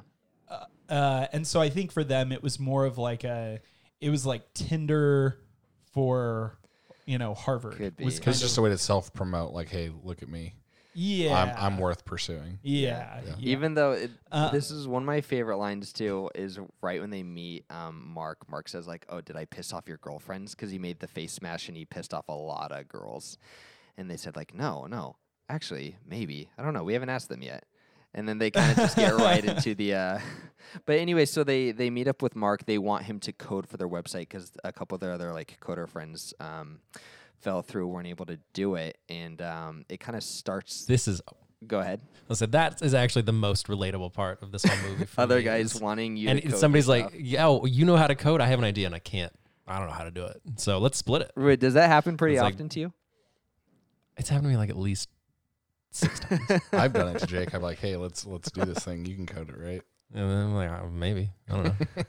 S6: Uh, and so I think for them it was more of like a, it was like Tinder for, you know, Harvard.
S4: Could be.
S6: Was
S7: It's
S6: kind
S7: just a way to self promote. Like, hey, look at me.
S6: Yeah,
S7: I'm I'm worth pursuing.
S6: yeah, yeah.
S4: Even though it,
S6: Uh,
S4: this is one of my favorite lines too, is right when they meet um, Mark. Mark says like, "Oh, did I piss off your girlfriends?" Because he made the Face Mash and he pissed off a lot of girls. And they said like, "No, no, actually, maybe. I don't know. We haven't asked them yet." And then they kind of just get right into the. Uh, but anyway, so they they meet up with Mark. They want him to code for their website because a couple of their other like coder friends. Um, fell through weren't able to do it and um, it kind of starts
S5: this is
S4: go ahead
S5: I said that is actually the most relatable part of this whole movie. For
S4: other
S5: me
S4: guys
S5: is-
S4: wanting you
S5: and
S4: to code
S5: somebody's like,
S4: stuff.
S5: "Yeah, oh, you know how to code. I have an idea and I can't. I don't know how to do it. So let's split it."
S4: Wait, does that happen pretty
S5: It's like-
S4: often to you?
S5: It's happened to me like at least six times.
S7: I've done it to Jake. I'm like, hey, let's let's do this thing. You can code it, right?
S5: And then I'm like, oh, maybe. I don't know.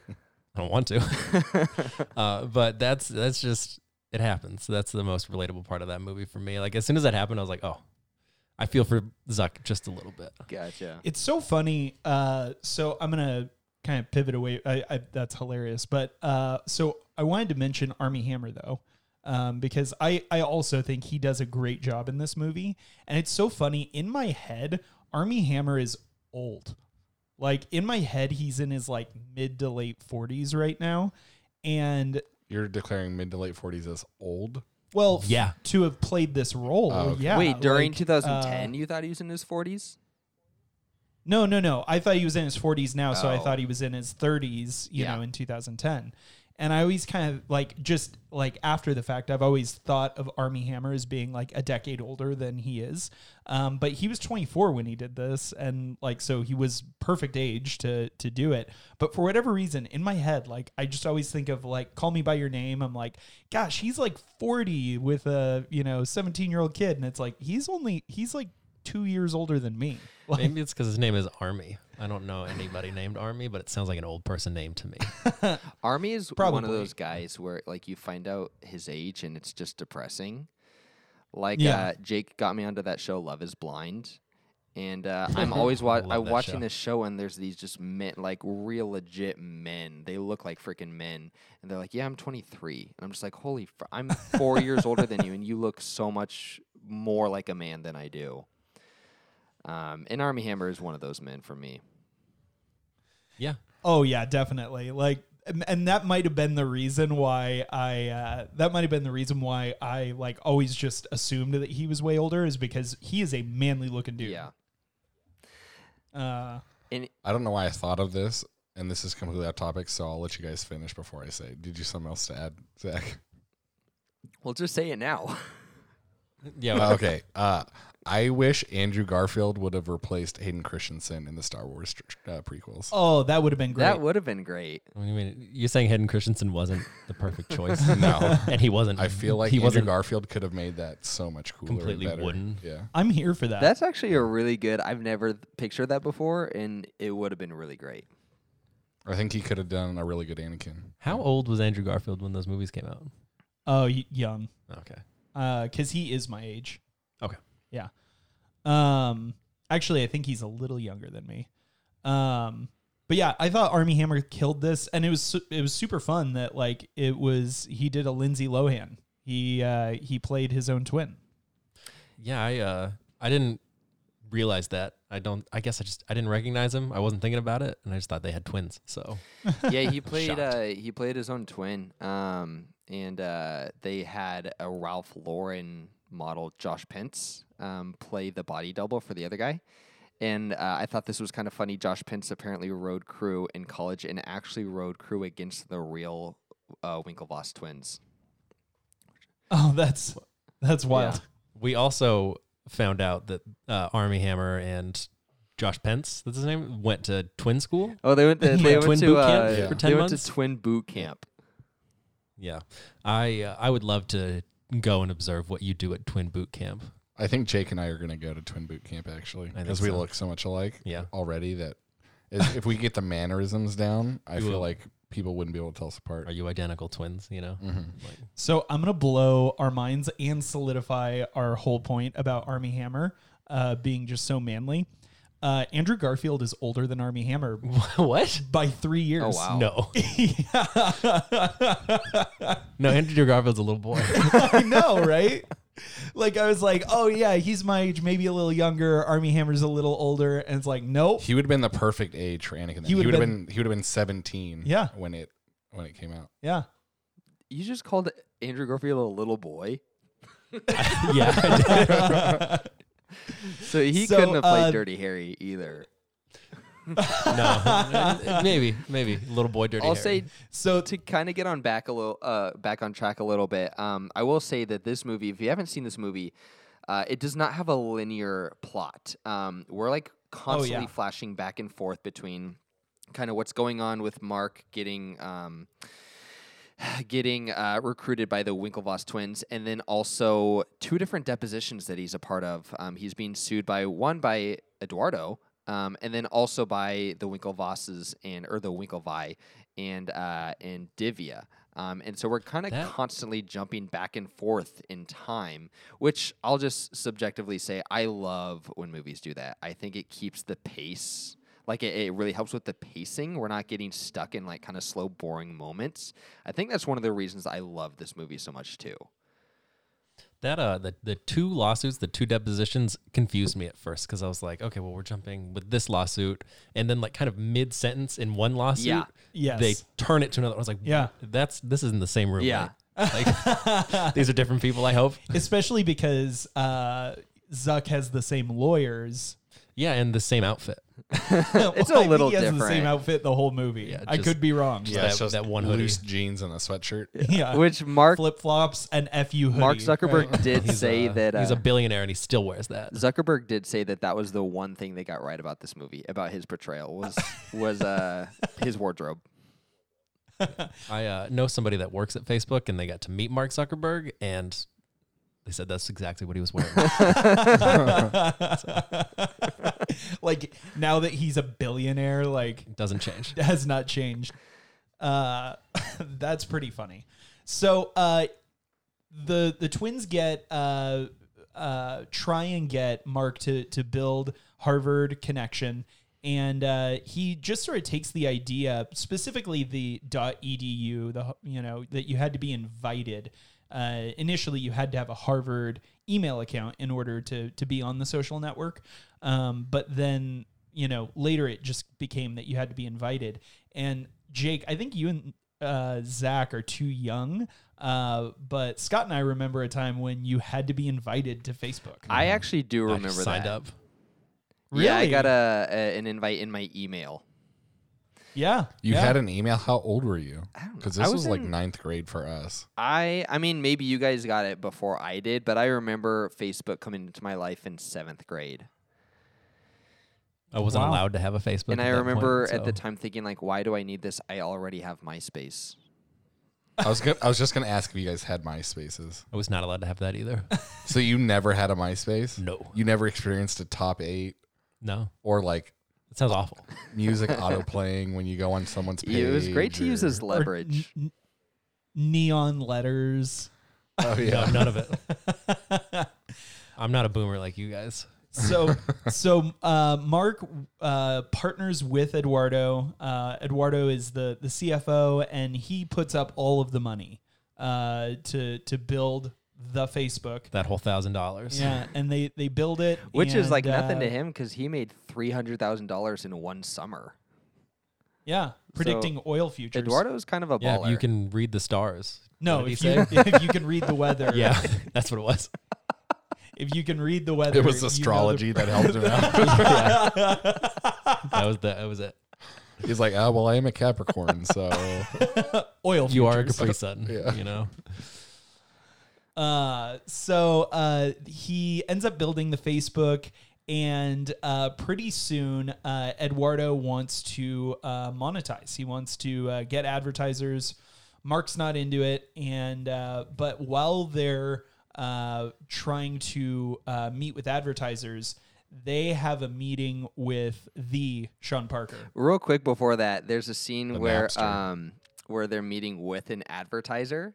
S5: I don't want to. uh, but that's that's just it happens. That's the most relatable part of that movie for me. Like as soon as that happened, I was like, oh, I feel for Zuck just a little bit.
S4: Gotcha.
S6: It's so funny. Uh, so I'm gonna kind of pivot away. I, I, that's hilarious. But uh, so I wanted to mention Armie Hammer though, um, because I I also think he does a great job in this movie, and it's so funny. In my head, Armie Hammer is old. Like in my head, he's in his like mid to late 40s right now, and
S7: You're declaring mid to late 40s as old.
S6: well,
S5: Yeah.
S6: to have played this role,
S7: Oh, okay.
S6: yeah.
S4: Wait, during
S6: like,
S4: 2010,
S6: uh,
S4: you thought he was in his 40s?
S6: No, no, no. I thought he was in his 40s now, so I
S4: Oh.
S6: thought he was in his 30s, you
S4: Yeah.
S6: know, in 2010. And I always kind of like just like after the fact, I've always thought of Armie Hammer as being like a decade older than he is. Um, but he was 24 when he did this, and like so he was perfect age to to do it. But for whatever reason, in my head, like I just always think of like Call Me by Your Name. I'm like, gosh, he's like 40 with a you know 17 year old kid, and it's like he's only he's like two years older than me. Like,
S5: Maybe it's because his name is Armie. I don't know anybody named Armie, but it sounds like an old person name to me.
S4: Armie is Probably. one of those guys where like you find out his age and it's just depressing. Like
S6: Yeah.
S4: uh, Jake got me onto that show Love Is Blind. And uh, I'm always wa- I'm watching
S5: show.
S4: this show, and there's these just men, like real legit men. They look like freaking men, and they're like, "Yeah, I'm 23," and I'm just like, "Holy, fr- I'm four years older than you, and you look so much more like a man than I do." Um, and Armie Hammer is one of those men for me.
S5: Yeah.
S6: Oh yeah, definitely. Like and- and that might have been the reason why I uh that might have been the reason why I like always just assumed that he was way older is because he is a manly looking dude.
S4: Yeah,
S6: Uh
S4: and
S7: I don't know why I thought of this. and this is completely off topic, so I'll let you guys finish before I say. Did you something else to add, Zach?
S4: Well, just say it now.
S5: Yeah.
S7: Okay. Uh, I wish Andrew Garfield would have replaced Hayden Christensen in the Star Wars uh, prequels.
S6: Oh, that would have been great.
S4: That would have been great.
S5: What do you mean? You're saying Hayden Christensen wasn't the perfect choice?
S7: No.
S5: and he wasn't.
S7: I feel like
S5: he
S7: Andrew
S5: wasn't.
S7: Garfield could have made that so much cooler,
S5: Completely
S7: better.
S5: wooden.
S7: Yeah.
S6: I'm here for that.
S4: That's actually a really good. I've never pictured that before, and it would have been really great.
S7: I think he could have done a really good Anakin.
S5: How old was Andrew Garfield when those movies came out?
S6: oh, y- young.
S5: Okay.
S6: Uh, cause he is my age.
S5: Okay.
S6: Yeah. Um, actually, I think he's a little younger than me. Um, but yeah, I thought Armie Hammer killed this, and it was it was super fun that like it was he did a Lindsay Lohan. He uh he played his own twin.
S5: Yeah, I uh I didn't realize that. I don't I guess I just I didn't recognize him. I wasn't thinking about it and I just thought they had twins. So
S4: yeah, he played. Uh, he played his own twin. Um, and uh, they had a Ralph Lauren model, Josh Pence, um, play the body double for the other guy. And uh, I thought this was kind of funny. Josh Pence apparently rode crew in college and actually rode crew against the real uh, Winklevoss twins.
S6: Oh, that's that's wild.
S5: we also found out that uh, Armie Hammer and Josh Pence, that's his name, went to twin school.
S4: Oh, they went. To, they
S5: Yeah.
S4: went
S5: Twin
S4: to.
S5: boot
S4: uh,
S5: camp
S7: for
S4: ten
S5: they
S4: went
S5: months?
S4: to twin boot camp.
S5: Yeah. I uh, I would love to go and observe what you do at twin boot camp.
S7: I think Jake and I are going to go to Twin Boot Camp actually
S5: think
S7: because we
S5: so.
S7: look so much alike
S5: Yeah.
S7: already that if if we get the mannerisms down, I
S5: We
S7: feel
S5: will.
S7: like people wouldn't be able to tell us apart.
S5: Are you identical twins, you know?
S7: Mhm.
S5: Like,
S6: So I'm gonna blow our minds and solidify our whole point about Armie Hammer uh, being just so manly. Uh, Andrew Garfield is older than Armie Hammer
S5: what?
S6: by three years.
S4: Oh wow.
S5: No. No, Andrew Garfield's a little boy.
S6: I know, right? Like I was like, oh yeah, he's my age, maybe a little younger. Armie Hammer's a little older, and it's like, nope.
S7: He would have been the perfect age for Anakin. then.
S6: He
S7: He
S6: would've been-
S7: been, he would have been 17
S6: Yeah.
S7: when it when it came out.
S6: Yeah.
S4: You just called Andrew Garfield a little boy,
S5: yeah.
S4: So he
S6: So,
S4: couldn't have played
S6: uh,
S4: Dirty Harry either.
S5: No. maybe, maybe. Little boy dirty
S4: I'll say
S6: So
S4: to kind of get on back a little, uh, back on track a little bit. Um, I will say that this movie, if you haven't seen this movie, uh, it does not have a linear plot. Um, we're like constantly
S6: yeah.
S4: flashing back and forth between kind of what's going on with Mark getting. Um, getting uh, recruited by the Winklevoss twins, and then also two different depositions that he's a part of. Um, he's being sued by one by Eduardo, um, and then also by the Winklevosses and or the Winklevi and uh, and Divya. Um, and so we're kind of constantly jumping back and forth in time, which I'll just subjectively say I love when movies do that. I think it keeps the pace like it, it really helps with the pacing. We're not getting stuck in like kind of slow, boring moments. I think that's one of the reasons I love this movie so much too.
S5: That uh the the two lawsuits, the two depositions confused me at first because I was like, okay, well we're jumping with this lawsuit, and then like kind of mid sentence in one lawsuit,
S4: Yeah.
S6: Yes.
S5: they turn it to another. I was like,
S6: Yeah.
S5: that's this is in the same room.
S4: Yeah.
S5: right? like these are different people. I hope.
S6: especially because uh, Zuck has the same lawyers.
S5: Yeah, and the same outfit.
S4: It's a
S6: I think
S4: little
S6: he has the same outfit the whole movie.
S5: Yeah,
S6: I
S5: just-
S6: could be wrong.
S5: Yeah.
S7: Yeah,
S5: that-
S7: just
S5: that one hoodie.
S7: loose jeans and a sweatshirt.
S6: Yeah.
S4: Which Mark
S6: Flip flops and fu hoodie.
S4: Mark Zuckerberg
S6: right?
S4: did say
S5: a,
S4: that uh,
S5: he's a billionaire and he still wears that.
S4: Zuckerberg did say that that was the one thing they got right about this movie about his portrayal was was uh, his wardrobe.
S5: I uh, know somebody that works at Facebook and they got to meet Mark Zuckerberg and they said that's exactly what he was wearing.
S6: like now that he's a billionaire, like
S5: doesn't change.
S6: has not changed. Uh, that's pretty funny. So uh, the the twins get uh, uh, try and get Mark to to build Harvard connection, and uh, he just sort of takes the idea, specifically the .edu, the you know that you had to be invited. Uh, initially, you had to have a Harvard email account in order to to be on the social network, um, but then you know later it just became that you had to be invited. And Jake, I think you and uh, Zach are too young, uh, but Scott and I remember a time when you had to be invited to Facebook.
S4: I actually do remember
S5: I
S4: remember
S5: signed
S4: that.
S5: up.
S4: Yeah, I got a, a an invite in my email.
S6: Yeah.
S7: You
S6: yeah.
S7: had an email. How old were you?
S4: don't know.
S7: Because
S4: I
S7: this
S4: was
S7: was, like ninth grade for us.
S4: I I mean maybe you guys got it before I did, but I remember Facebook coming into my life in seventh grade.
S5: I wasn't
S6: Wow.
S5: allowed to have a Facebook.
S4: and
S5: at
S4: I
S5: that
S4: remember
S5: point,
S4: at the time thinking like, why do I need this? I already have MySpace.
S7: I was gonna, I was just gonna ask if you guys had MySpaces.
S5: I was not allowed to have that either.
S7: So you never had a MySpace?
S5: No.
S7: You never experienced a top eight
S5: no,
S7: or like
S5: it sounds awful.
S7: music auto playing when you go on someone's page.
S4: it was great to use
S7: or-
S4: as leverage.
S6: n- n- neon letters.
S7: Oh
S5: No,
S7: yeah.
S5: none of it. I'm not a boomer like you guys.
S6: So, so uh, Mark uh, partners with Eduardo. Uh, Eduardo is the the CFO, and he puts up all of the money uh, to to build the Facebook.
S5: That whole thousand dollars.
S6: Yeah, and they they build it,
S4: Which is like
S6: and,
S4: nothing to
S6: uh,
S4: him because he made three hundred thousand dollars in one summer.
S6: Yeah, predicting oil futures.
S4: Eduardo's kind of a
S5: Yeah,
S4: baller.
S5: you can read the stars.
S6: No,
S5: What did
S6: if
S5: he
S6: you,
S5: say?
S6: if you can read the weather.
S5: yeah, that's what it was.
S6: If you can read the weather,
S7: It was
S6: you know the-
S7: astrology that helped him out.
S5: That was the, that was it.
S7: He's like, oh well, I am a Capricorn, so
S6: oil.
S5: You are a
S6: futures.
S5: Capri Sun.
S7: Yeah.
S5: You know.
S6: Uh, so uh, he ends up building the Facebook, and uh, pretty soon, uh, Eduardo wants to uh, monetize. He wants to uh, get advertisers. Mark's not into it, and uh, but while they're uh, trying to uh, meet with advertisers, they have a meeting with the Sean Parker.
S4: Real quick before that, there's a scene
S7: The
S4: where
S7: Napster.
S4: um where they're meeting with an advertiser,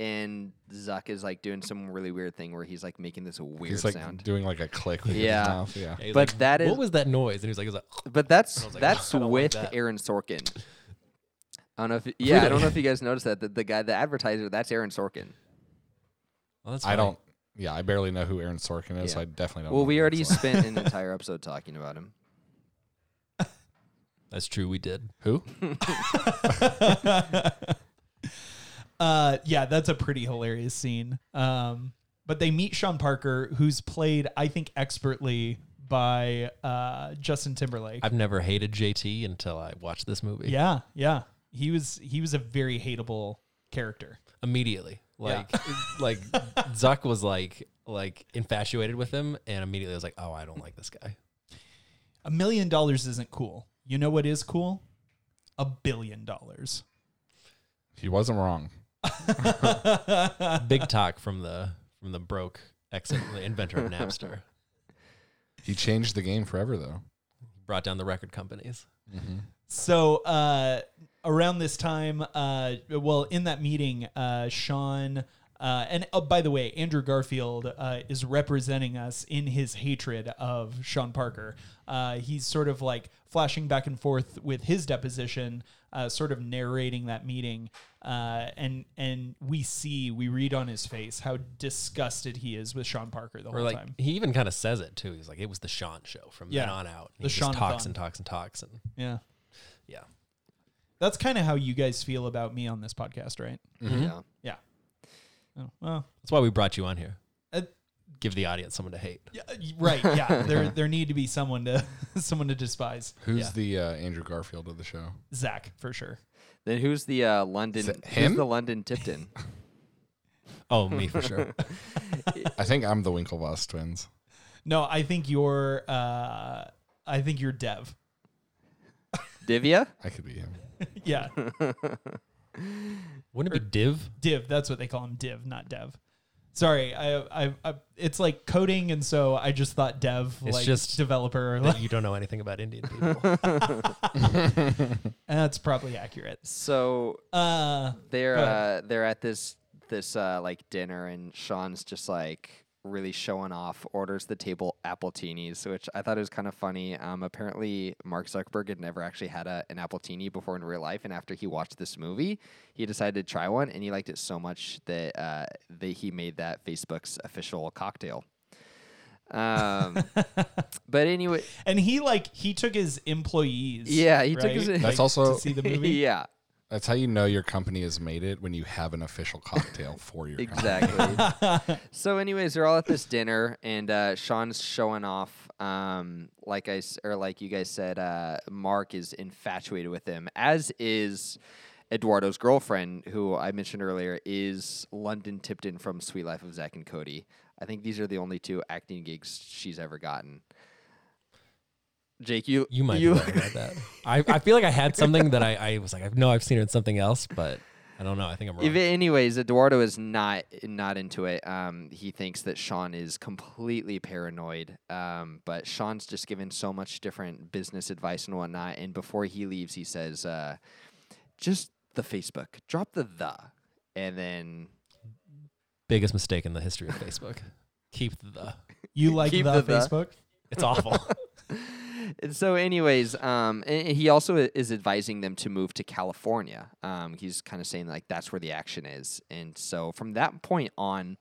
S4: and Zuck is like doing some really weird thing where he's like making this weird
S7: he's like
S4: sound.
S7: doing like a click with
S4: Yeah.
S7: his mouth. Yeah.
S5: Yeah,
S4: But
S5: like,
S4: that is-
S5: what was that noise? And he was like, he was like
S4: But that's
S5: was like,
S4: that's
S5: I don't like
S4: with
S5: that.
S4: Aaron Sorkin. I don't know if yeah, I don't know if you guys noticed that the, the guy, the advertiser, that's Aaron Sorkin.
S5: well, that's
S7: I
S5: funny.
S7: don't. Yeah, I barely know who Aaron Sorkin is, so I definitely don't.
S4: Well,
S7: know
S4: we
S7: who
S4: already
S7: that's like.
S4: spent an entire episode talking about him.
S5: That's true. We did.
S7: who?
S6: Uh, yeah, that's a pretty hilarious scene. Um, but they meet Sean Parker, who's played, I think, expertly by uh, Justin Timberlake.
S5: I've never hated JT until I watched this movie.
S6: yeah, yeah, he was he was a very hateable character.
S5: Immediately.
S6: Yeah.
S5: Like like Zuck was like like infatuated with him and immediately I was like, Oh, I don't like this guy.
S6: A million dollars isn't cool. You know what is cool? A billion dollars.
S7: He wasn't wrong.
S5: Big talk from the from the broke ex the inventor of Napster.
S7: He changed the game forever, though.
S5: Brought down the record companies.
S6: So uh, around this time, uh, well, in that meeting, uh, Sean. Uh, and oh, by the way, Andrew Garfield uh, is representing us in his hatred of Sean Parker. Uh, he's sort of like flashing back and forth with his deposition, uh, sort of narrating that meeting, uh, and and we see, we read on his face how disgusted he is with Sean Parker the
S5: Or
S6: whole
S5: like
S6: time.
S5: he even kind of says it too. He's like, it was the Sean show from then on out.
S6: The
S5: He
S6: Sean-a-thon.
S5: talks and talks and talks and
S6: Yeah,
S5: yeah.
S6: that's kind of how you guys feel about me on this podcast, right?
S4: Yeah.
S6: Yeah. Oh, well,
S5: That's why we brought you on here.
S6: Uh,
S5: Give the audience someone to hate.
S6: Yeah, right. Yeah, there there need to be someone to someone to despise.
S7: Who's
S5: Yeah.
S7: the uh, Andrew Garfield of the show?
S6: Zach for sure.
S4: Then who's the uh, London?
S7: Is
S4: Who's
S7: him?
S4: the London Tipton?
S5: Oh, me for sure.
S7: I think I'm the Winklevoss twins.
S6: No, I think you're. Uh, I think you're Dev.
S4: Divya?
S7: I could be him.
S6: yeah,
S5: Wouldn't it be Div?
S6: Div. That's what they call him. Div, not Dev. Sorry, I, I, I it's like coding, and so I just thought Dev,
S5: It's
S6: like
S5: just
S6: developer.
S5: That you don't know anything about Indian people.
S6: That's probably accurate.
S4: So
S6: Uh,
S4: they're
S6: Go
S4: uh, they're at this this uh, like dinner, and Sean's just like really showing off. Orders the table appletini, which I thought was kind of funny. Um, apparently, Mark Zuckerberg had never actually had a, an appletini before in real life, and after he watched this movie, he decided to try one, and he liked it so much that uh, that he made that Facebook's official cocktail. Um, but anyway,
S6: and he like he took his employees.
S4: yeah, he took his.
S7: That's
S6: Like,
S7: also-
S6: to see the movie.
S4: yeah.
S7: That's how you know your company has made it when you have an official cocktail for your company.
S4: Exactly. so, anyways, they're all at this dinner, and uh, Sean's showing off. Um, like I s- or like you guys said, uh, Mark is infatuated with him, as is Eduardo's girlfriend, who I mentioned earlier, is London Tipton from Suite Life of Zack and Cody. I think these are the only two acting gigs she's ever gotten. Jake, you
S5: You might
S4: you
S5: be right about that. I, I feel like I had something that I, I was like, I know I've seen it in something else, but I don't know. I think I'm wrong.
S4: If, anyways, Eduardo is not not into it. Um, he thinks that Sean is completely paranoid. Um, but Sean's just given so much different business advice and whatnot. And before he leaves, he says, uh, "Just the Facebook, drop the the," and then
S5: Biggest mistake in the history of Facebook. Keep the.
S6: You like
S4: Keep
S6: the,
S4: the the.
S6: Facebook?
S5: It's awful.
S4: And so, anyways, um, he also is advising them to move to California. Um, he's kind of saying like that's where the action is, and so from that point on,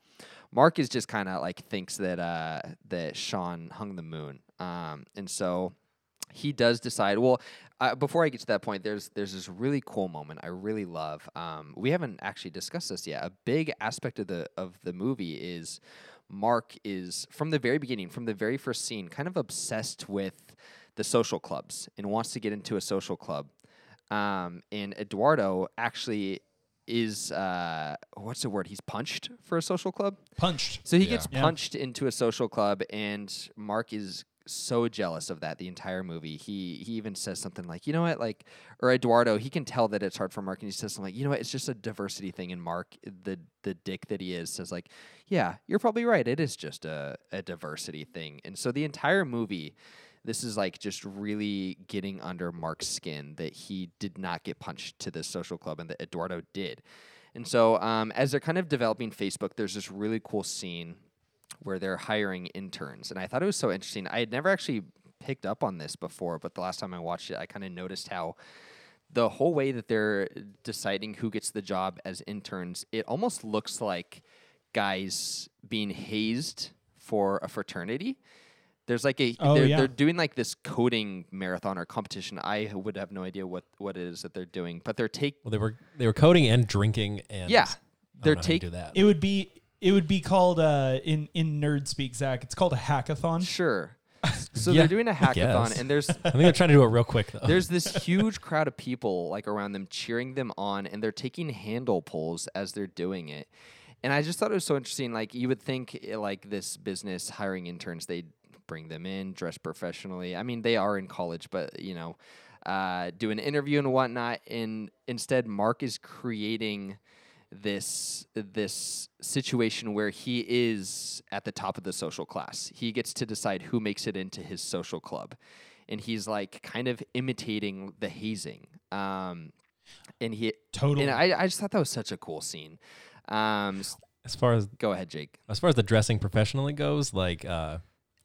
S4: Mark is just kind of like thinks that uh, that Sean hung the moon, um, and so he does decide. Well, uh, before I get to that point, there's there's this really cool moment I really love. Um, we haven't actually discussed this yet. A big aspect of the of the movie is Mark is from the very beginning, from the very first scene, kind of obsessed with the social clubs and wants to get into a social club. Um, and Eduardo actually is uh, what's the word? He's punched for a social club.
S6: Punched.
S4: So he
S7: Yeah.
S4: gets
S6: Yeah.
S4: punched into a social club, and Mark is so jealous of that the entire movie. He he even says something like, you know what, like, or Eduardo, he can tell that it's hard for Mark, and he says something like, you know what, it's just a diversity thing. And Mark, the the dick that he is, says like, yeah, you're probably right. It is just a a diversity thing. And so the entire movie. This is like just really getting under Mark's skin that he did not get punched to the social club and that Eduardo did. And so, um, as they're kind of developing Facebook, there's this really cool scene where they're hiring interns. And I thought it was so interesting. I had never actually picked up on this before, but the last time I watched it, I kind of noticed how the whole way that they're deciding who gets the job as interns, it almost looks like guys being hazed for a fraternity. There's like a
S6: Oh,
S4: they're,
S6: yeah.
S4: they're doing like this coding marathon or competition. I would have no idea what what it is that they're doing, but they're take
S5: well, they were they were coding and drinking and
S4: Yeah. They're
S5: taking how you
S4: take-
S5: do that.
S6: It would be it would be called uh, in in nerd speak, Zach. It's called a hackathon.
S4: sure. So
S5: Yeah,
S4: they're doing a hackathon, and there's
S5: I think they're trying to do it real quick though.
S4: there's this huge crowd of people like around them cheering them on and they're taking handle pulls as they're doing it and i just thought it was so interesting like you would think eh, like this business hiring interns they'd bring them in dress professionally i mean they are in college but you know uh, do an interview and whatnot and instead mark is creating this this situation where he is at the top of the social class. He gets to decide who makes it into his social club, and he's like kind of imitating the hazing. Um, and he
S6: Totally.
S4: and I, I just thought that was such a cool scene. Um,
S5: as far as
S4: go ahead, Jake.
S5: as far as the dressing professionally goes, like uh,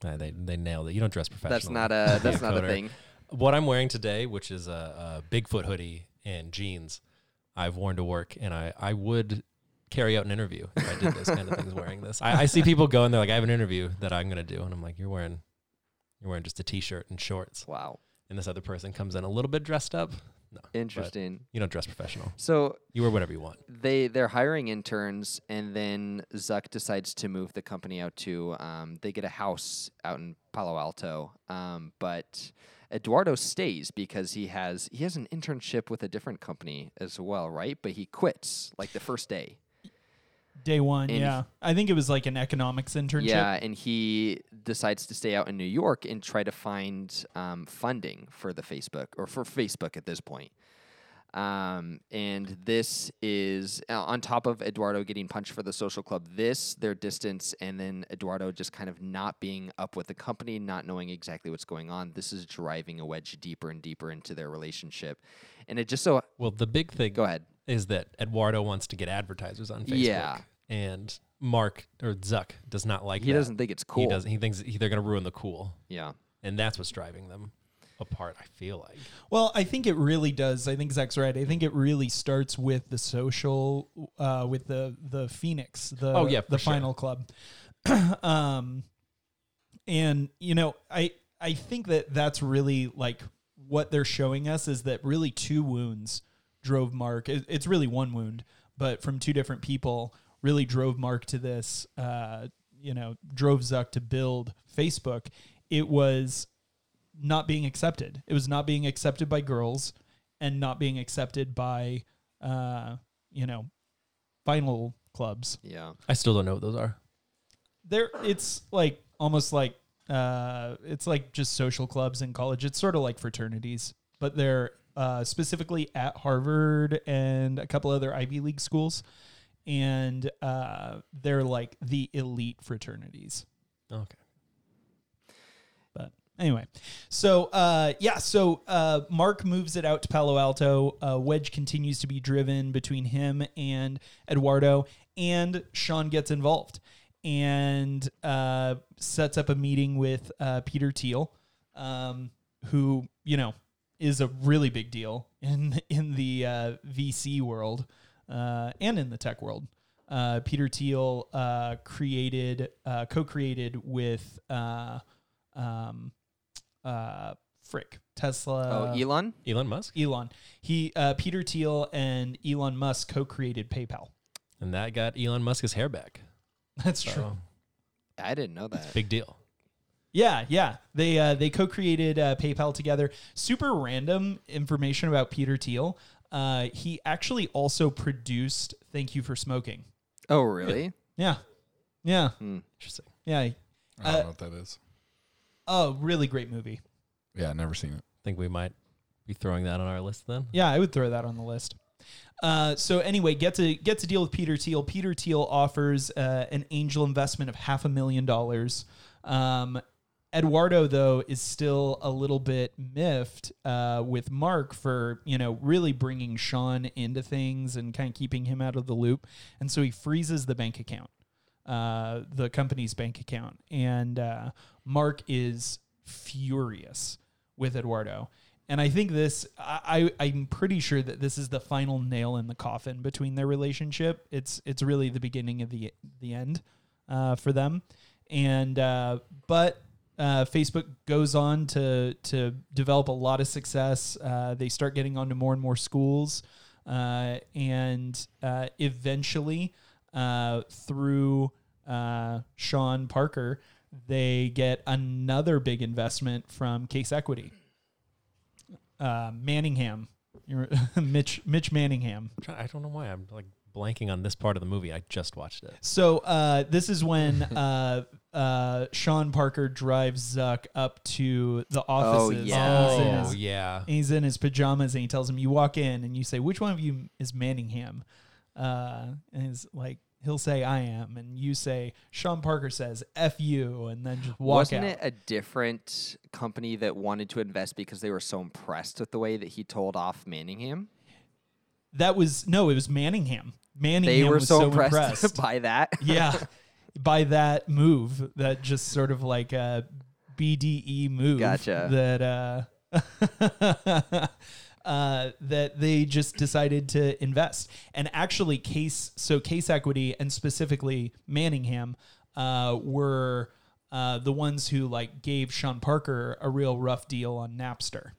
S5: uh, they they nailed it. You don't dress professionally.
S4: That's not a that's not a thing.
S5: What I'm wearing today, which is a, a Bigfoot hoodie and jeans, I've worn to work, and I I would carry out an interview if I did this kind of things wearing this. I, I see people go and they're like, I have an interview that I'm gonna do, and I'm like, you're wearing you're wearing just a t-shirt and shorts,
S4: Wow,
S5: and this other person comes in a little bit dressed up. No,
S4: interesting.
S5: you don't dress professional.
S4: So
S5: You wear whatever you want.
S4: they they're hiring interns, and then Zuck decides to move the company out to. Um, they get a house out in Palo Alto, um, but Eduardo stays because he has he has an internship with a different company as well, right? But he quits like the first day.
S6: Day one,
S4: And
S6: yeah. I think it was like an economics internship.
S4: Yeah, and he decides to stay out in New York and try to find um, funding for the Facebook or for Facebook at this point. Um, and this is uh, on top of Eduardo getting punched for the social club. This their distance, and then Eduardo just kind of not being up with the company, not knowing exactly what's going on. This is driving a wedge deeper and deeper into their relationship. And it just so
S5: Well, the big thing
S4: go ahead.
S5: is that Eduardo wants to get advertisers on Facebook.
S4: Yeah.
S5: And Mark or Zuck does not like it.
S4: He
S5: that.
S4: doesn't think it's cool.
S5: He doesn't. He thinks he, they're going to ruin the cool,
S4: Yeah.
S5: and that's what's driving them apart. I feel like.
S6: Well, I think it really does. I think Zach's right. I think it really starts with the social, uh, with the the Phoenix, the
S5: Oh, yeah,
S6: the
S5: sure.
S6: final club. um, and you know, I I think that that's really like what they're showing us is that really two wounds drove Mark. It, it's really one wound, but from two different people really drove Mark to this. Uh, you know, drove Zuck to build Facebook. It was not being accepted. It was not being accepted by girls and not being accepted by, uh, you know, final clubs.
S4: Yeah.
S5: I still don't know what those are.
S6: There, it's like almost like uh, it's like just social clubs in college. It's sort of like fraternities, but they're uh, specifically at Harvard and a couple other Ivy League schools, and uh, they're like the elite fraternities.
S5: Okay.
S6: But anyway, so uh, yeah, so uh, Mark moves it out to Palo Alto. Uh, Wedge continues to be driven between him and Eduardo, and Sean gets involved and uh, sets up a meeting with uh, Peter Thiel, um, who you know is a really big deal in in the uh, VC world and in the tech world. Uh, Peter Thiel uh, created, uh, co-created with uh, um, uh, Frick Tesla.
S4: oh, Elon.
S5: Elon Musk,
S6: Elon. He uh, Peter Thiel and Elon Musk co-created PayPal.
S5: and that got Elon Musk's hair back.
S6: That's true.
S4: I didn't know that.
S5: big deal.
S6: Yeah, yeah. They uh, they co-created uh, PayPal together. Super random information about Peter Thiel. Uh, he actually also produced "Thank You for Smoking."
S4: Oh, really?
S6: Yeah, yeah,
S5: Interesting.
S6: yeah.
S7: I don't
S6: Uh,
S7: know what that is.
S6: Oh, really great movie.
S7: Yeah, never seen it.
S5: Think we might be throwing that on our list then.
S6: Yeah, I would throw that on the list. Uh, so anyway, get to get to deal with Peter Thiel. Peter Thiel offers uh, an angel investment of half a million dollars. Um, Eduardo though is still a little bit miffed uh, with Mark for you know really bringing Sean into things and kind of keeping him out of the loop, and so he freezes the bank account, uh, the company's bank account, and uh, Mark is furious with Eduardo. And I think this, I, I, I'm pretty sure that this is the final nail in the coffin between their relationship. It's, it's really the beginning of the, the end uh, for them. And, uh, but uh, Facebook goes on to, to develop a lot of success. Uh, they start getting onto more and more schools. Uh, and uh, eventually, uh, through uh, Sean Parker, they get another big investment from Case Equity Manningham, Mitch Mitch Manningham.
S5: I don't know why I'm like blanking on this part of the movie. I just watched it.
S6: So uh, this is when uh, uh, Sean Parker drives Zuck up to the offices.
S4: yeah.
S6: He's in
S5: Oh
S6: his-
S5: yeah.
S6: He's in his pajamas and he tells him, "You walk in and you say, which one of you is Manningham?" Uh, and he's like, he'll say, "I am," and you say, Sean Parker says, "F you," and then just walk
S4: Wasn't
S6: out.
S4: it a different company that wanted to invest because they were so impressed with the way that he told off Manningham?
S6: that was no, it was Manningham. Manningham
S4: They were
S6: was
S4: so,
S6: so
S4: impressed,
S6: impressed.
S4: by that.
S6: yeah, by that move, that just sort of like a BDE move.
S4: Gotcha.
S6: That uh, uh, that they just decided to invest, and actually, case so case equity and specifically Manningham uh, were. Uh, the ones who like gave Sean Parker a real rough deal on Napster.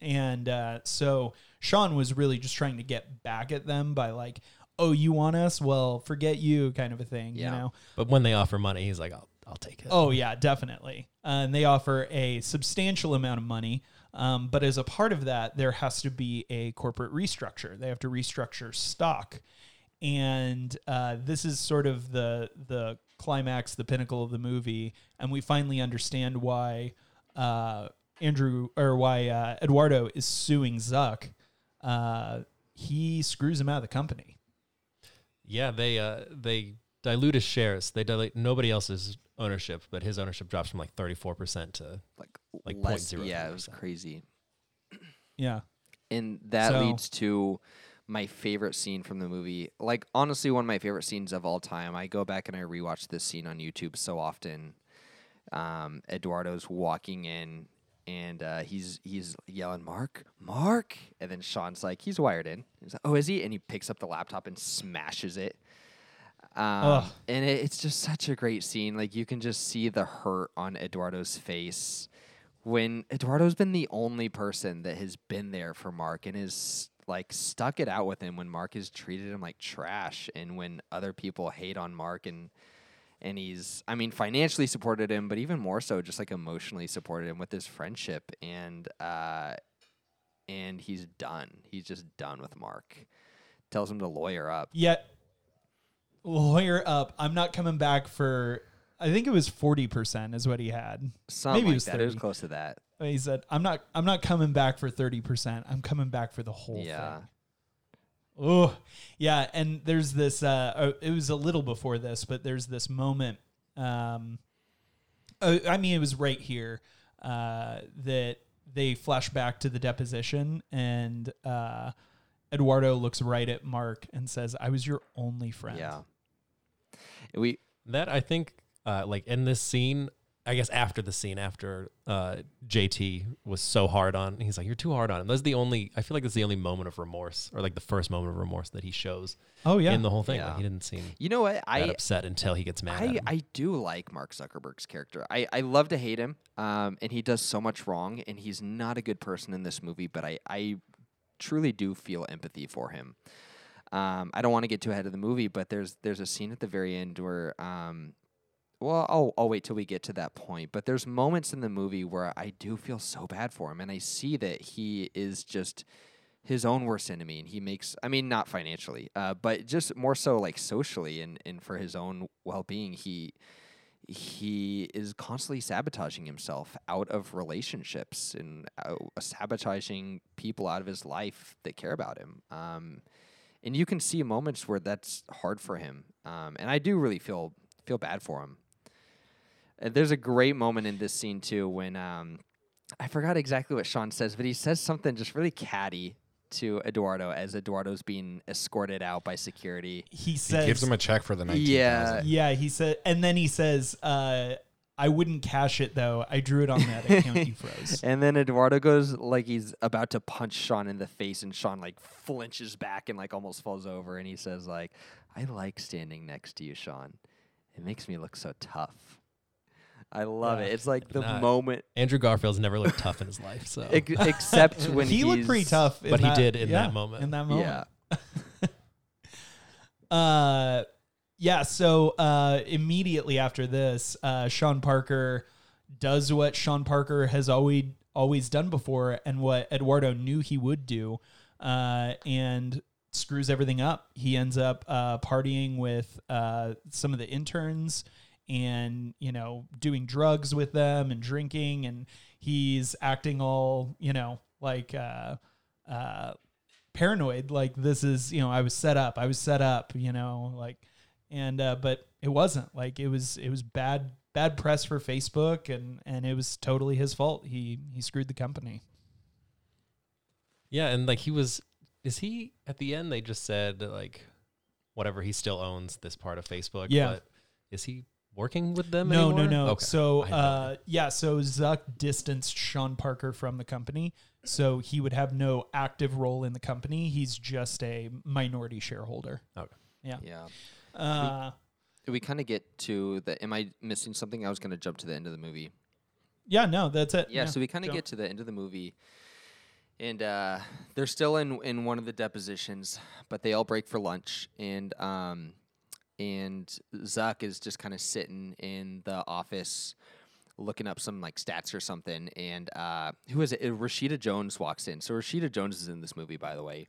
S6: And uh, so Sean was really just trying to get back at them by like, "Oh, you want us? Well, forget you," kind of a thing.
S4: Yeah.
S6: You know?
S5: But when they offer money, he's like, I'll I'll take it.
S6: Oh yeah, definitely. Uh, and they offer a substantial amount of money. Um, but as a part of that, there has to be a corporate restructure. They have to restructure stock, and uh, this is sort of the the climax, the pinnacle of the movie, and we finally understand why uh, Andrew or why uh, Eduardo is suing Zuck. Uh, he screws him out of the company.
S5: Yeah, they uh they dilute his shares. They dilute nobody else's ownership, but his ownership drops from like thirty four percent to
S4: Like,
S5: Like
S4: less,
S5: 0.03%.
S4: yeah, it was crazy.
S6: Yeah.
S4: And that
S6: So-
S4: leads to my favorite scene from the movie. Like honestly, one of my favorite scenes of all time. I go back and I rewatch this scene on YouTube so often. Um, Eduardo's walking in and uh, he's he's yelling, "Mark, Mark!" And then Sean's like, "He's wired in." He's like, "Oh, is he?" And he picks up the laptop and smashes it. Um, and it, it's just such a great scene. Like you can just see the hurt on Eduardo's face when Eduardo's been the only person that has been there for Mark and is like stuck it out with him when Mark has treated him like trash and when other people hate on Mark and and he's I mean financially supported him but even more so just like emotionally supported him with his friendship and uh and he's done. He's just done with Mark. Tells him to lawyer up.
S6: Yet, lawyer up. I'm not coming back for. I think it was forty percent is what he had.
S4: Something
S6: Maybe
S4: like
S6: it was
S4: that. It was close to that.
S6: He said, "I'm not. I'm not coming back for thirty percent. I'm coming back for the whole
S4: Yeah.
S6: thing." Oh, yeah. And there's this. Uh, uh, it was a little before this, but there's this moment. Um, uh, I mean, it was right here uh, that they flash back to the deposition, and uh, Eduardo looks right at Mark and says, "I was your only friend."
S4: Yeah. We
S5: That I think, uh, like in this scene, I guess after the scene, after uh, JT was so hard on, he's like, "You're too hard on him." That's the only. I feel like that's the only moment of remorse, or like the first moment of remorse that he shows
S6: Oh yeah.
S5: in the whole thing. Like, he didn't seem
S4: you know what?
S5: that
S4: I
S5: upset until he gets mad. at
S4: I,
S5: him.
S4: I do like Mark Zuckerberg's character. I, I love to hate him, um, and he does so much wrong, and he's not a good person in this movie, but I, I truly do feel empathy for him. Um, I don't want to get too ahead of the movie, but there's there's a scene at the very end where, um, well, I'll, I'll wait till we get to that point. But there's moments in the movie where I do feel so bad for him, and I see that he is just his own worst enemy, and he makes I mean not financially, uh, but just more so like socially and and for his own well being, he he is constantly sabotaging himself out of relationships and uh, sabotaging people out of his life that care about him. Um, and you can see moments where that's hard for him. Um, and I do really feel feel bad for him. Uh, there's a great moment in this scene too when um, I forgot exactly what Sean says, but he says something just really catty to Eduardo as Eduardo's being escorted out by security.
S6: he says
S7: He
S6: says,
S7: gives him a check for the nineteen
S4: Yeah.
S7: thousand.
S6: "Yeah." He said, and then he says, uh, "I wouldn't cash it though. I drew it on that account you froze."
S4: And then Eduardo goes like he's about to punch Sean in the face, and Sean like flinches back and like almost falls over, and he says like, "I like standing next to you, Sean. It makes me look so tough." I love it. It's like the
S5: Nah.
S4: moment,
S5: Andrew Garfield's never looked tough in his life, so
S4: except when
S6: he looked pretty tough, in
S5: But he did in that moment.
S6: In that moment,
S4: Yeah,
S6: Uh, yeah. So uh, immediately after this, uh, Sean Parker does what Sean Parker has always always done before, and what Eduardo knew he would do, uh, and screws everything up. He ends up uh, partying with uh, some of the interns, and you know, doing drugs with them and drinking, and he's acting all you know like. Uh, uh, paranoid like this is you know i was set up i was set up you know like and uh but it wasn't like it was it was bad bad press for facebook and and it was totally his fault he he screwed the company
S5: yeah, and like he was, is he at the end? They just said like, whatever. He still owns this part of Facebook.
S6: Yeah.
S5: but is he working with them?
S6: no
S5: anymore?
S6: no no
S5: Okay.
S6: so
S5: I had no
S6: uh yeah so zuck distanced sean parker from the company so he would have no active role in the company he's just a minority shareholder
S5: Okay.
S6: yeah
S4: yeah.
S6: uh
S4: We kind of get to the. Am I missing something? I was going to jump to the end of the movie.
S6: yeah no that's it
S4: Yeah, so we kind of get to the end of the movie, and uh, they're still in in one of the depositions, but they all break for lunch, and um, and Zuck is just kind of sitting in the office, looking up some like stats or something, and uh, who is it? Uh, Rashida Jones walks in. So Rashida Jones is in this movie, by the way.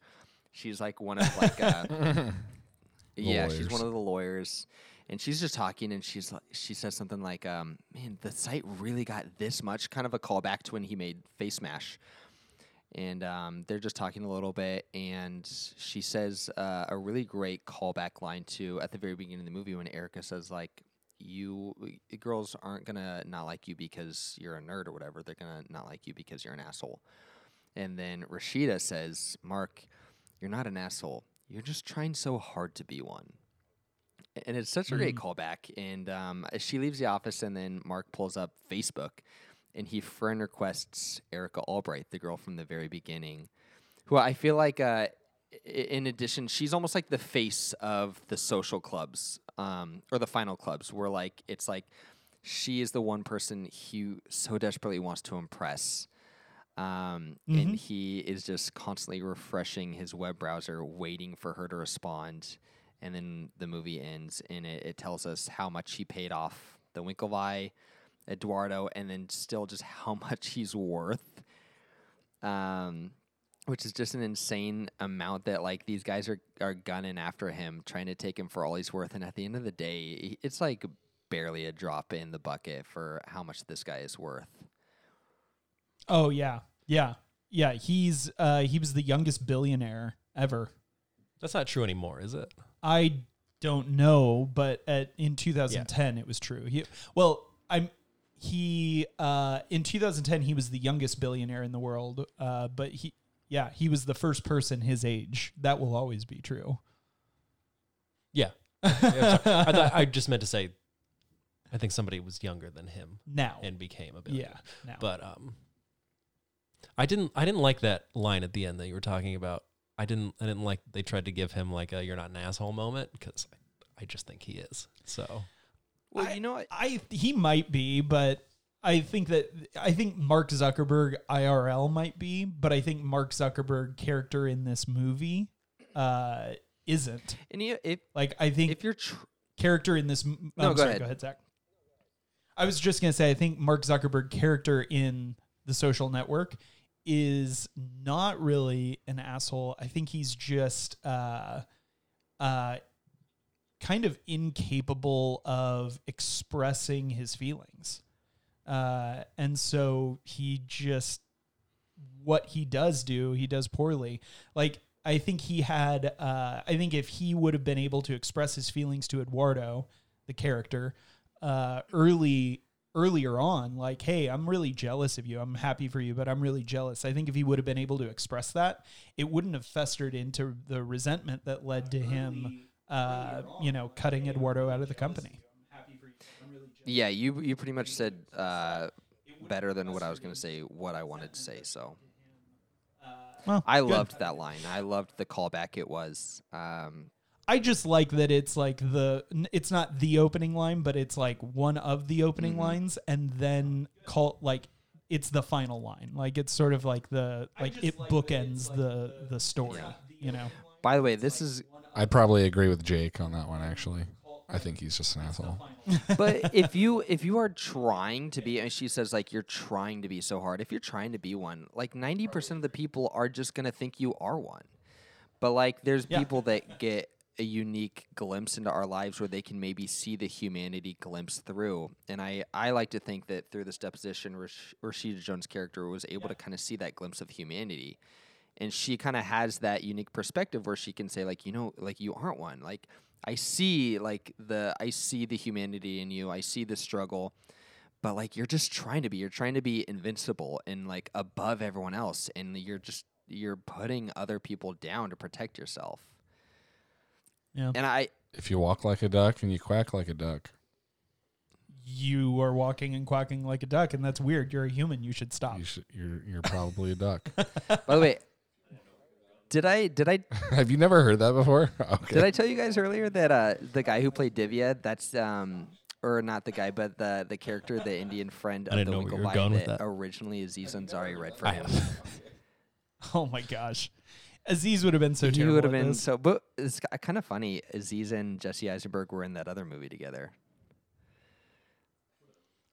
S4: She's like one of like uh, yeah, she's one of the lawyers. And she's just talking, and she's like, she says something like, um, "Man, the site really got this much." Kind of a callback to when he made Face Mash, and um, they're just talking a little bit. And she says uh, a really great callback line to at the very beginning of the movie when Erica says, "Like, you girls aren't gonna not like you because you're a nerd or whatever. They're gonna not like you because you're an asshole." And then Rashida says, "Mark, you're not an asshole. You're just trying so hard to be one." And it's such a great callback. And um, she leaves the office, and then Mark pulls up Facebook, and he friend requests Erica Albright, the girl from the very beginning, who I feel like, uh, in addition, she's almost like the face of the social clubs um, or the final clubs, where like it's like she is the one person he so desperately wants to impress. Um,
S6: Mhm.
S4: And he is just constantly refreshing his web browser, waiting for her to respond. And then the movie ends, and it, it tells us how much he paid off the Winklevi, Eduardo, and then still just how much he's worth. Um, which is just an insane amount that like these guys are are gunning after him, trying to take him for all he's worth. And at the end of the day, it's like barely a drop in the bucket for how much this guy is worth.
S6: Oh yeah, yeah, yeah. He's uh, he was the youngest billionaire ever.
S5: That's not true anymore, is it?
S6: I don't know, but at in 2010 it was true. He well, I'm he uh in 2010 he was the youngest billionaire in the world. Uh, but he yeah he was the first person his age. That will always be true.
S5: Yeah. Yeah. I, thought, I just meant to say, I think somebody was younger than him
S6: Now,
S5: and became a
S6: yeah,
S5: billionaire.
S6: now.
S5: But um, I didn't. I didn't like that line at the end that you were talking about. I didn't. I didn't like they tried to give him like a "you're not an asshole" moment because I, I just think he is. So
S4: Well,
S6: I-
S4: you know what?
S6: I he might be, but I think that I think Mark Zuckerberg IRL might be, but I think Mark Zuckerberg character in this movie uh isn't.
S4: And you, if
S6: Like I think
S4: if you're tr-
S6: character in this m-
S4: No,
S6: I'm
S4: go
S6: sorry,
S4: ahead.
S6: go ahead, Zach. I was just gonna say I think Mark Zuckerberg character in the social network is not really an asshole. I think he's just uh uh kind of incapable of expressing his feelings. Uh and so he just what he does do, he does poorly. Like I think he had uh I think if he would have been able to express his feelings to Eduardo, the character, uh early earlier on, like, hey, I'm really jealous of you. I'm happy for you, but I'm really jealous. I think if he would have been able to express that, it wouldn't have festered into the resentment that led to him uh, you know, cutting Eduardo out of the company.
S4: yeah, you you pretty much said uh, better than what I was going to say. What I wanted to say. So
S6: Well,
S4: I
S6: good.
S4: loved that line. I loved the callback. It was. Um,
S6: I just like that it's like the it's not the opening line, but it's like one of the opening lines, and then call like it's the final line. Like it's sort of like the like it bookends the the story. You know,
S4: by the way, this is
S7: I'd probably agree with Jake on that one. Actually, I think he's just an asshole.
S4: but if you if you are trying to be and she says like you're trying to be so hard if you're trying to be one like 90% of the people are just going to think you are one but like there's
S6: Yeah.
S4: people that get a unique glimpse into our lives where they can maybe see the humanity glimpse through and i i like to think that through this deposition Rash- rashida jones character was able to kind of see that glimpse of humanity and she kind of has that unique perspective where she can say like you know like you aren't one like i see like the i see the humanity in you i see the struggle but like you're just trying to be you're trying to be invincible and like above everyone else and you're just you're putting other people down to protect yourself
S6: Yeah.
S4: and i
S7: If you walk like a duck and you quack like a duck,
S6: you are walking and quacking like a duck, and that's weird. You're a human. You should stop.
S7: you should, you're you're probably a duck.
S4: by the way did i did i
S7: Have you never heard that before? Okay.
S4: Did I tell you guys earlier that uh, the guy who played Divya, that's um, or not the guy, but the the character, the Indian friend
S5: I
S4: of
S5: didn't
S4: the
S5: know where you were
S4: Winklevi
S5: going with
S4: that,
S5: that.
S4: originally Aziz Ansari read for
S5: I
S4: him.
S6: Oh my gosh, Aziz would have been so
S4: he
S6: terrible.
S4: would have
S6: at
S4: been
S6: this.
S4: so, but it's kind of funny. Aziz and Jesse Eisenberg were in that other movie together,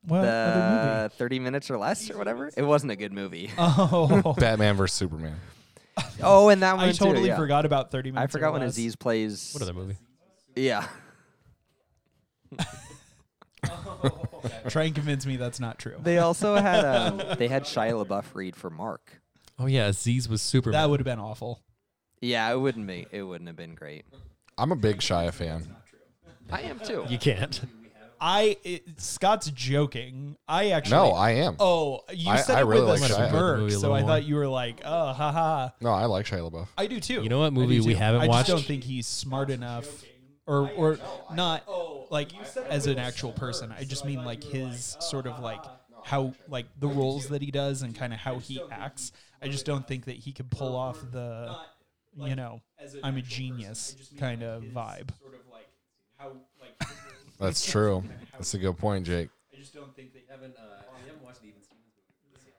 S6: What other movie?
S4: Thirty Minutes or Less or whatever. It wasn't a good movie.
S6: Oh,
S7: Batman versus Superman.
S4: oh, and that one
S6: I totally
S4: yeah.
S6: forgot about Thirty Minutes.
S4: I
S6: or
S4: forgot when
S6: Less.
S4: Aziz plays.
S5: what other movie?
S4: Yeah,
S6: Try and convince me that's not true.
S4: they also had um, they had Shia LaBeouf read for Mark.
S5: Oh yeah, Aziz was super.
S6: That would have been awful.
S4: Yeah, it wouldn't be. It wouldn't have been great.
S7: I'm a big Shia fan.
S4: I am too.
S5: you can't.
S6: I it, Scott's joking. I actually
S7: No, I am.
S6: Oh, you
S7: I-
S6: said
S7: I
S6: it
S7: really
S6: with
S7: like
S6: a
S7: Shia.
S6: smirk,
S5: Movie a
S6: so I
S5: little
S6: thought you were like, uh, oh, haha.
S7: No, I like Shia LaBeouf.
S6: I do too.
S5: You know what
S6: I do
S5: movie we
S6: too.
S5: haven't watched?
S6: I
S5: watched?
S6: just don't think he's smart enough, or or not like as an actual person. I just mean like his sort of like how like the roles that he does and kind of how he acts. I just don't think that he could pull off the you know I'm a genius kind of vibe.
S7: That's true. That's a good point, Jake.
S6: I just don't think that
S5: haven't we haven't watched the Even Stevens movie.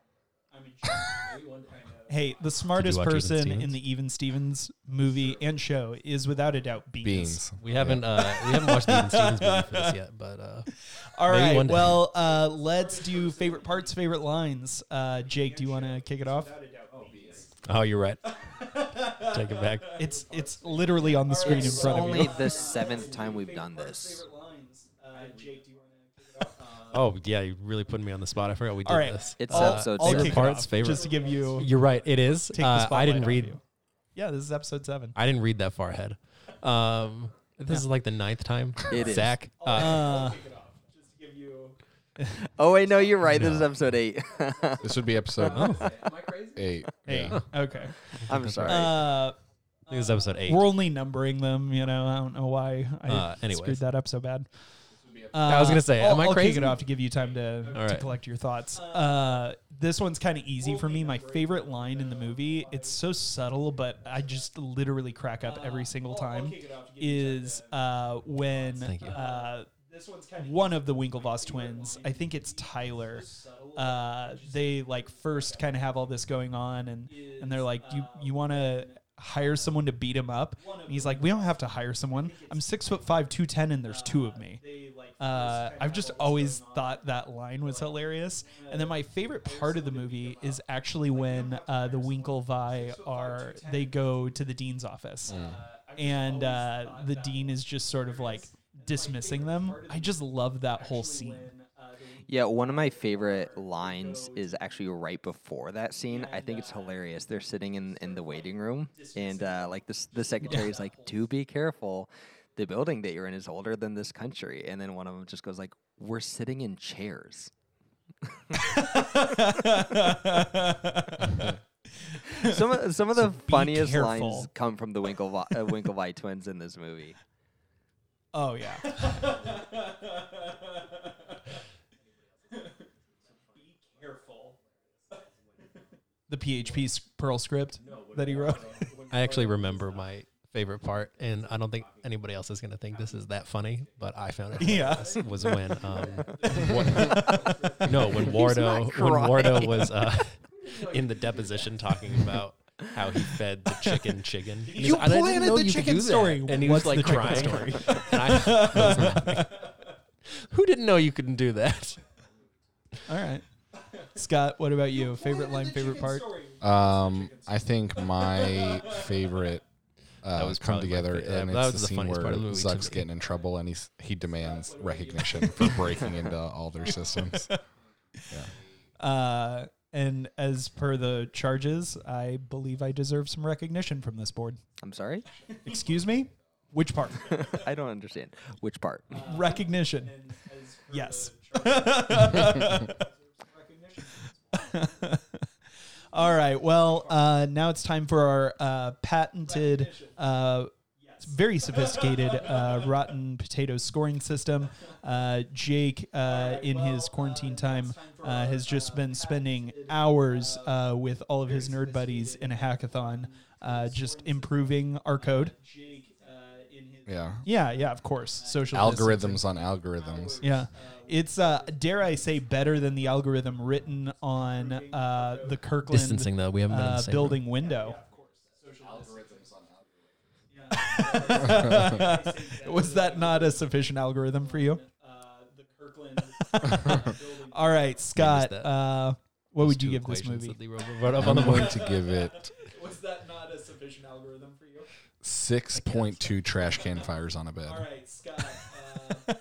S6: I mean, hey, the smartest
S5: watch Even
S6: person in the Even Stevens movie and show is without a doubt Beans.
S7: Beans.
S5: We haven't uh, we haven't watched the Even Stevens movie for this yet, but uh,
S6: All
S5: Maybe
S6: right.
S5: one day.
S6: Well, uh, let's do favorite parts, favorite lines. Uh, Jake, do you want to kick it off?
S5: oh, you're right. Take it back.
S6: It's it's literally on the screen in
S4: It's
S6: front of
S4: only
S6: you.
S4: the seventh time we've done this.
S5: Oh yeah, you really put me on the spot. I forgot we did
S6: All right.
S5: this.
S4: It's
S5: Uh,
S4: episode
S6: I'll
S4: seven.
S6: kick it
S5: parts,
S6: off,
S5: favorite.
S6: just to give you
S5: You're right. It is.
S6: take the
S5: Uh, I
S6: spotlight
S5: didn't
S6: off
S5: read.
S6: you. Yeah, this is episode seven.
S5: I didn't read that far ahead. Um, this is like the ninth time.
S4: It is.
S5: Zach. Uh,
S6: Uh,
S4: Oh wait, no, you're right. This is episode eight.
S7: This would be episode
S5: Oh.
S7: eight.
S6: hey,
S7: Yeah.
S6: okay.
S4: I'm sorry.
S6: Uh,
S5: I think this is episode eight.
S6: we're only numbering them. You know, I don't know why I
S5: Uh, anyways.
S6: screwed that up so bad. Uh,
S5: I was gonna say,
S6: I'll,
S5: am I
S6: I'll kick
S5: crazy?
S6: it off to give you time to,
S5: All
S6: to
S5: right.
S6: collect your thoughts. Uh, this one's kind of easy for me. My favorite line in the movie, it's so subtle, but I just literally crack up every single time, is uh, when uh, one of the Winklevoss twins, I think it's Tyler, uh, they like first kind of have all this going on, and, and they're like, you, you want to hire someone to beat him up? And he's like, we don't have to hire someone. I'm six foot five, 210, and there's two of me. Uh, I've just always thought that line was hilarious. And then my favorite part of the movie is actually when uh, the Winklevi are they go to the dean's office, and uh, the dean is just sort of like dismissing them. I just love that whole scene.
S4: Yeah, one of my favorite lines is actually right before that scene. I think it's hilarious. They're sitting in, in the waiting room, and uh, like this, the secretary is like, "Do be careful. The building that you're in is older than this country." And then one of them just goes like, "We're sitting in chairs." some of, some of the
S6: be
S4: funniest
S6: careful.
S4: lines come from the Winklevi, uh, Winklevi twins in this movie.
S6: Oh yeah. Be careful. The PHP s- Perl script that he wrote.
S5: I actually remember my favorite part, and I don't think anybody else is gonna think this is that funny, but I found it.
S6: Yeah.
S5: hilarious, Was when um, Wa- no, when Wardo when Wardo was uh, in the deposition talking about how he fed the chicken chicken. And he's
S6: You
S5: like, "I didn't
S6: planted
S5: know
S6: the
S5: you
S6: chicken story.
S5: and he
S6: What's
S5: was like
S6: the
S5: crying.
S6: story?
S5: and I, I. Who didn't know you couldn't do that?
S6: All right. Scott, what about you? Favorite line, favorite part?
S7: Um, I think my favorite uh,
S5: was
S7: come together,
S5: fa- yeah,
S7: and
S5: that
S7: it's
S5: was
S7: the
S5: the
S7: scene where
S5: part of the movie to
S7: Zuck's getting in trouble, and he's he demands recognition for breaking into all their systems.
S6: Uh, and as per the charges, I believe I deserve some recognition from this board.
S4: I'm sorry,
S6: Excuse me? Which part?
S4: I don't understand which part.
S6: recognition. Yes. All right. Well, uh, now it's time for our uh, patented, uh, very sophisticated uh, rotten potato scoring system. Uh, Jake, uh, in his quarantine time, has just been spending hours with all of his nerd buddies in a hackathon, just improving our code.
S7: Yeah,
S6: Yeah, yeah, of course. Social distancing.
S7: algorithms on algorithms.
S6: Yeah. It's uh dare I say better than the algorithm written on uh the Kirkland
S5: Distancing though, we haven't been in
S6: uh,
S5: the same
S6: building window. Was that not a sufficient algorithm for you? All right, Scott. Uh, what
S5: Those
S6: would you give this movie?
S5: that they wrote- wrote
S7: I'm
S5: the
S7: going to give it
S6: Was that not a sufficient algorithm for you?
S7: Six point two trash can fires on a bed.
S6: All right, Scott. Uh,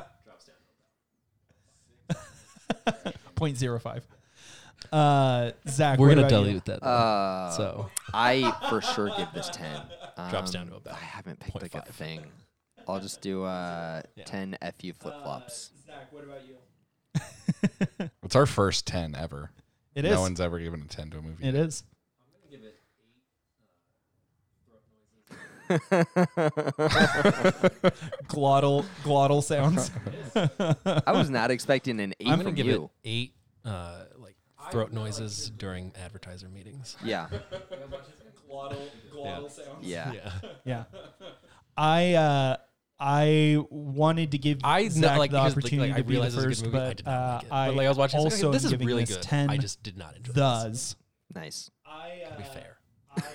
S6: Point zero five. Uh, Zach,
S5: We're
S6: what
S5: gonna
S6: about you?
S5: dilute that.
S4: Uh,
S5: so
S4: I for sure give this ten.
S5: Drops down
S4: Um,
S5: to about
S4: I haven't picked like a thing. I'll just do uh,
S5: Yeah.
S4: ten fu flip flops.
S6: Zach, what about you?
S7: It's our first ten ever.
S6: It
S7: no
S6: is.
S7: one's ever given a ten to a movie.
S6: It is. glottal glottal sounds.
S4: I was not expecting an 8
S5: I'm gonna
S4: from
S5: give
S4: you.
S5: it eight, uh, like throat noises during advertiser meetings.
S4: Yeah,
S6: glottal
S5: Yeah.
S6: sounds.
S4: yeah.
S5: Yeah.
S6: Yeah. I uh I wanted to give
S5: I know,
S6: Zach
S5: like
S6: the
S5: because like,
S6: opportunity
S5: like, I
S6: to be the
S5: realized it
S6: first,
S5: a good movie.
S6: But
S5: did not like it.
S6: uh, I
S5: but like I was watching, it, I was
S6: also
S5: like, this is really
S6: this
S5: good.
S6: 10
S5: I just did not enjoy this.
S6: does.
S4: Nice.
S6: I,
S5: To be fair.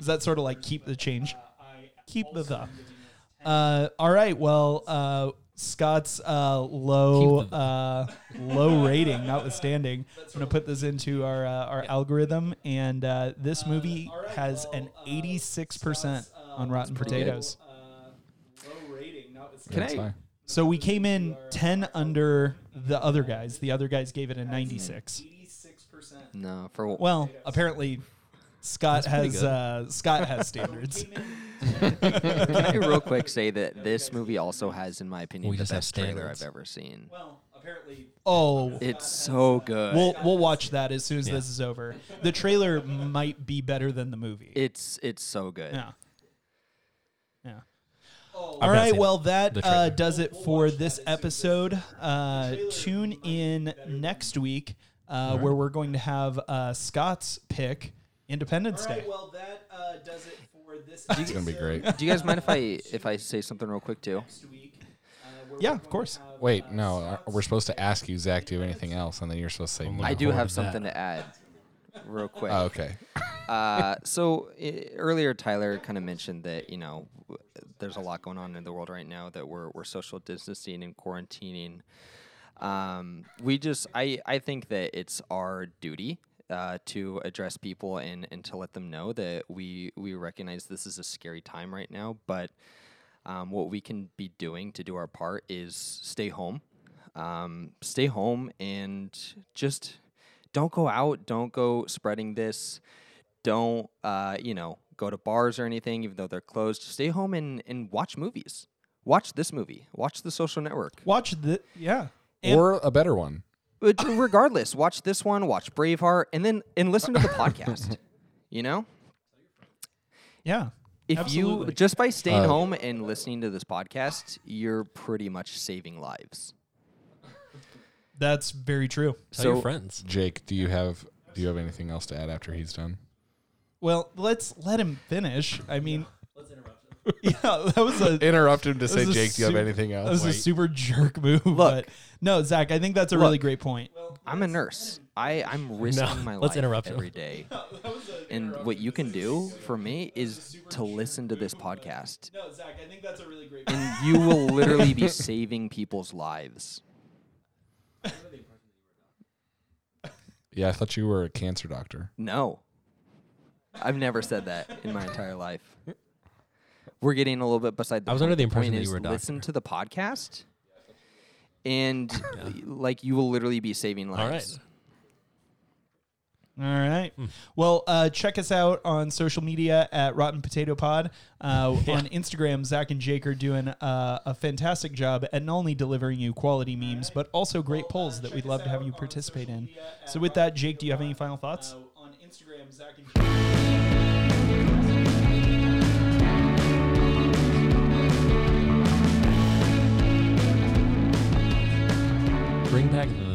S6: Is that sort of like keep the change? Keep the the. Uh, all right. Well, uh, Scott's uh, low uh, low rating, notwithstanding, I'm gonna put this into our uh, our algorithm, and uh, this movie has an 86 percent on Rotten Potatoes.
S4: Can I?
S7: fine.
S6: So we came in 10 under the other guys. The other guys gave it a 96.
S4: No, for
S6: Well, apparently Scott
S5: pretty
S6: has
S5: good.
S6: uh, Scott has standards.
S4: Can I real quick say that this movie also has, in my opinion,
S5: We
S4: the
S5: just have
S4: best trailer
S5: standards.
S4: I've ever seen. Well, apparently.
S6: Oh,
S4: It's so good.
S6: we'll we'll watch that as soon as
S5: Yeah.
S6: this is over. The trailer might be better than the movie.
S4: it's it's so good.
S6: yeah. Yeah.
S5: I've
S6: right, well that uh, does it for this episode. Uh, tune in next week uh, where we're going to have uh, Scott's pick Independence Day. well that uh, does it for this
S7: It's gonna be great.
S4: Do you guys mind if I if I say something real quick too?
S6: Yeah, of course.
S7: Wait, no, uh, we're supposed to ask you, Zach, do you have anything else, and then you're supposed to say.
S5: I'm.
S4: I do have
S5: to that.
S4: something to add, real quick.
S7: Oh, okay.
S4: Uh, so i earlier, Tyler kind of mentioned that you know w- there's a lot going on in the world right now that we're we're social distancing and quarantining. Um, we just I I think that it's our duty uh, to address people and and to let them know that we we recognize this is a scary time right now, but um, what we can be doing to do our part is stay home, um, stay home, and just don't go out. Don't go spreading this. Don't uh, you know go to bars or anything, even though they're closed. Stay home and and watch movies. Watch this movie. Watch The Social Network.
S6: Watch the yeah. And
S7: or a better one.
S4: But regardless, watch this one. Watch Braveheart, and then and listen to the podcast. You know,
S6: yeah.
S4: if
S6: Absolutely.
S4: you just by staying
S7: Uh,
S4: home and listening to this podcast, you're pretty much saving lives.
S6: That's very true.
S5: Tell
S4: So-
S5: your friends.
S7: Jake, do you have do you have anything else to add after he's done?
S6: Well, let's let him finish. I mean, let's interrupt him. Yeah, that was a
S7: Interrupt him to say,
S6: was a
S7: Jake, do you have
S6: super-
S7: anything
S6: that was
S7: else?
S6: a super jerk move. but no, Zach, I think that's a really
S4: Look.
S6: great point.
S4: I'm a nurse. I I'm risking my
S5: let's
S4: life
S5: interrupt him.
S4: every day. And what you can do for me is to listen to this podcast,
S6: No, Zach, I think that's a really great
S4: and you will literally be saving people's lives.
S7: yeah, I thought you were a cancer doctor.
S4: No, I've never said that in my entire life. We're getting a little bit beside the
S5: I was
S4: point.
S5: under the
S4: point
S5: impression that
S4: is
S5: you were a doctor.
S4: Listen to the podcast, and like you will literally be saving
S5: All
S4: lives.
S5: right.
S6: All right.
S5: Hmm.
S6: Well, uh, check us out on social media at Rotten Potato Pod. Uh, On Instagram, Zach and Jake are doing uh, a fantastic job at not only delivering you quality memes, but also great polls that we'd love to have you participate in. So, with that, Jake, do you have any final thoughts? Instagram, Zach and
S5: Bring back the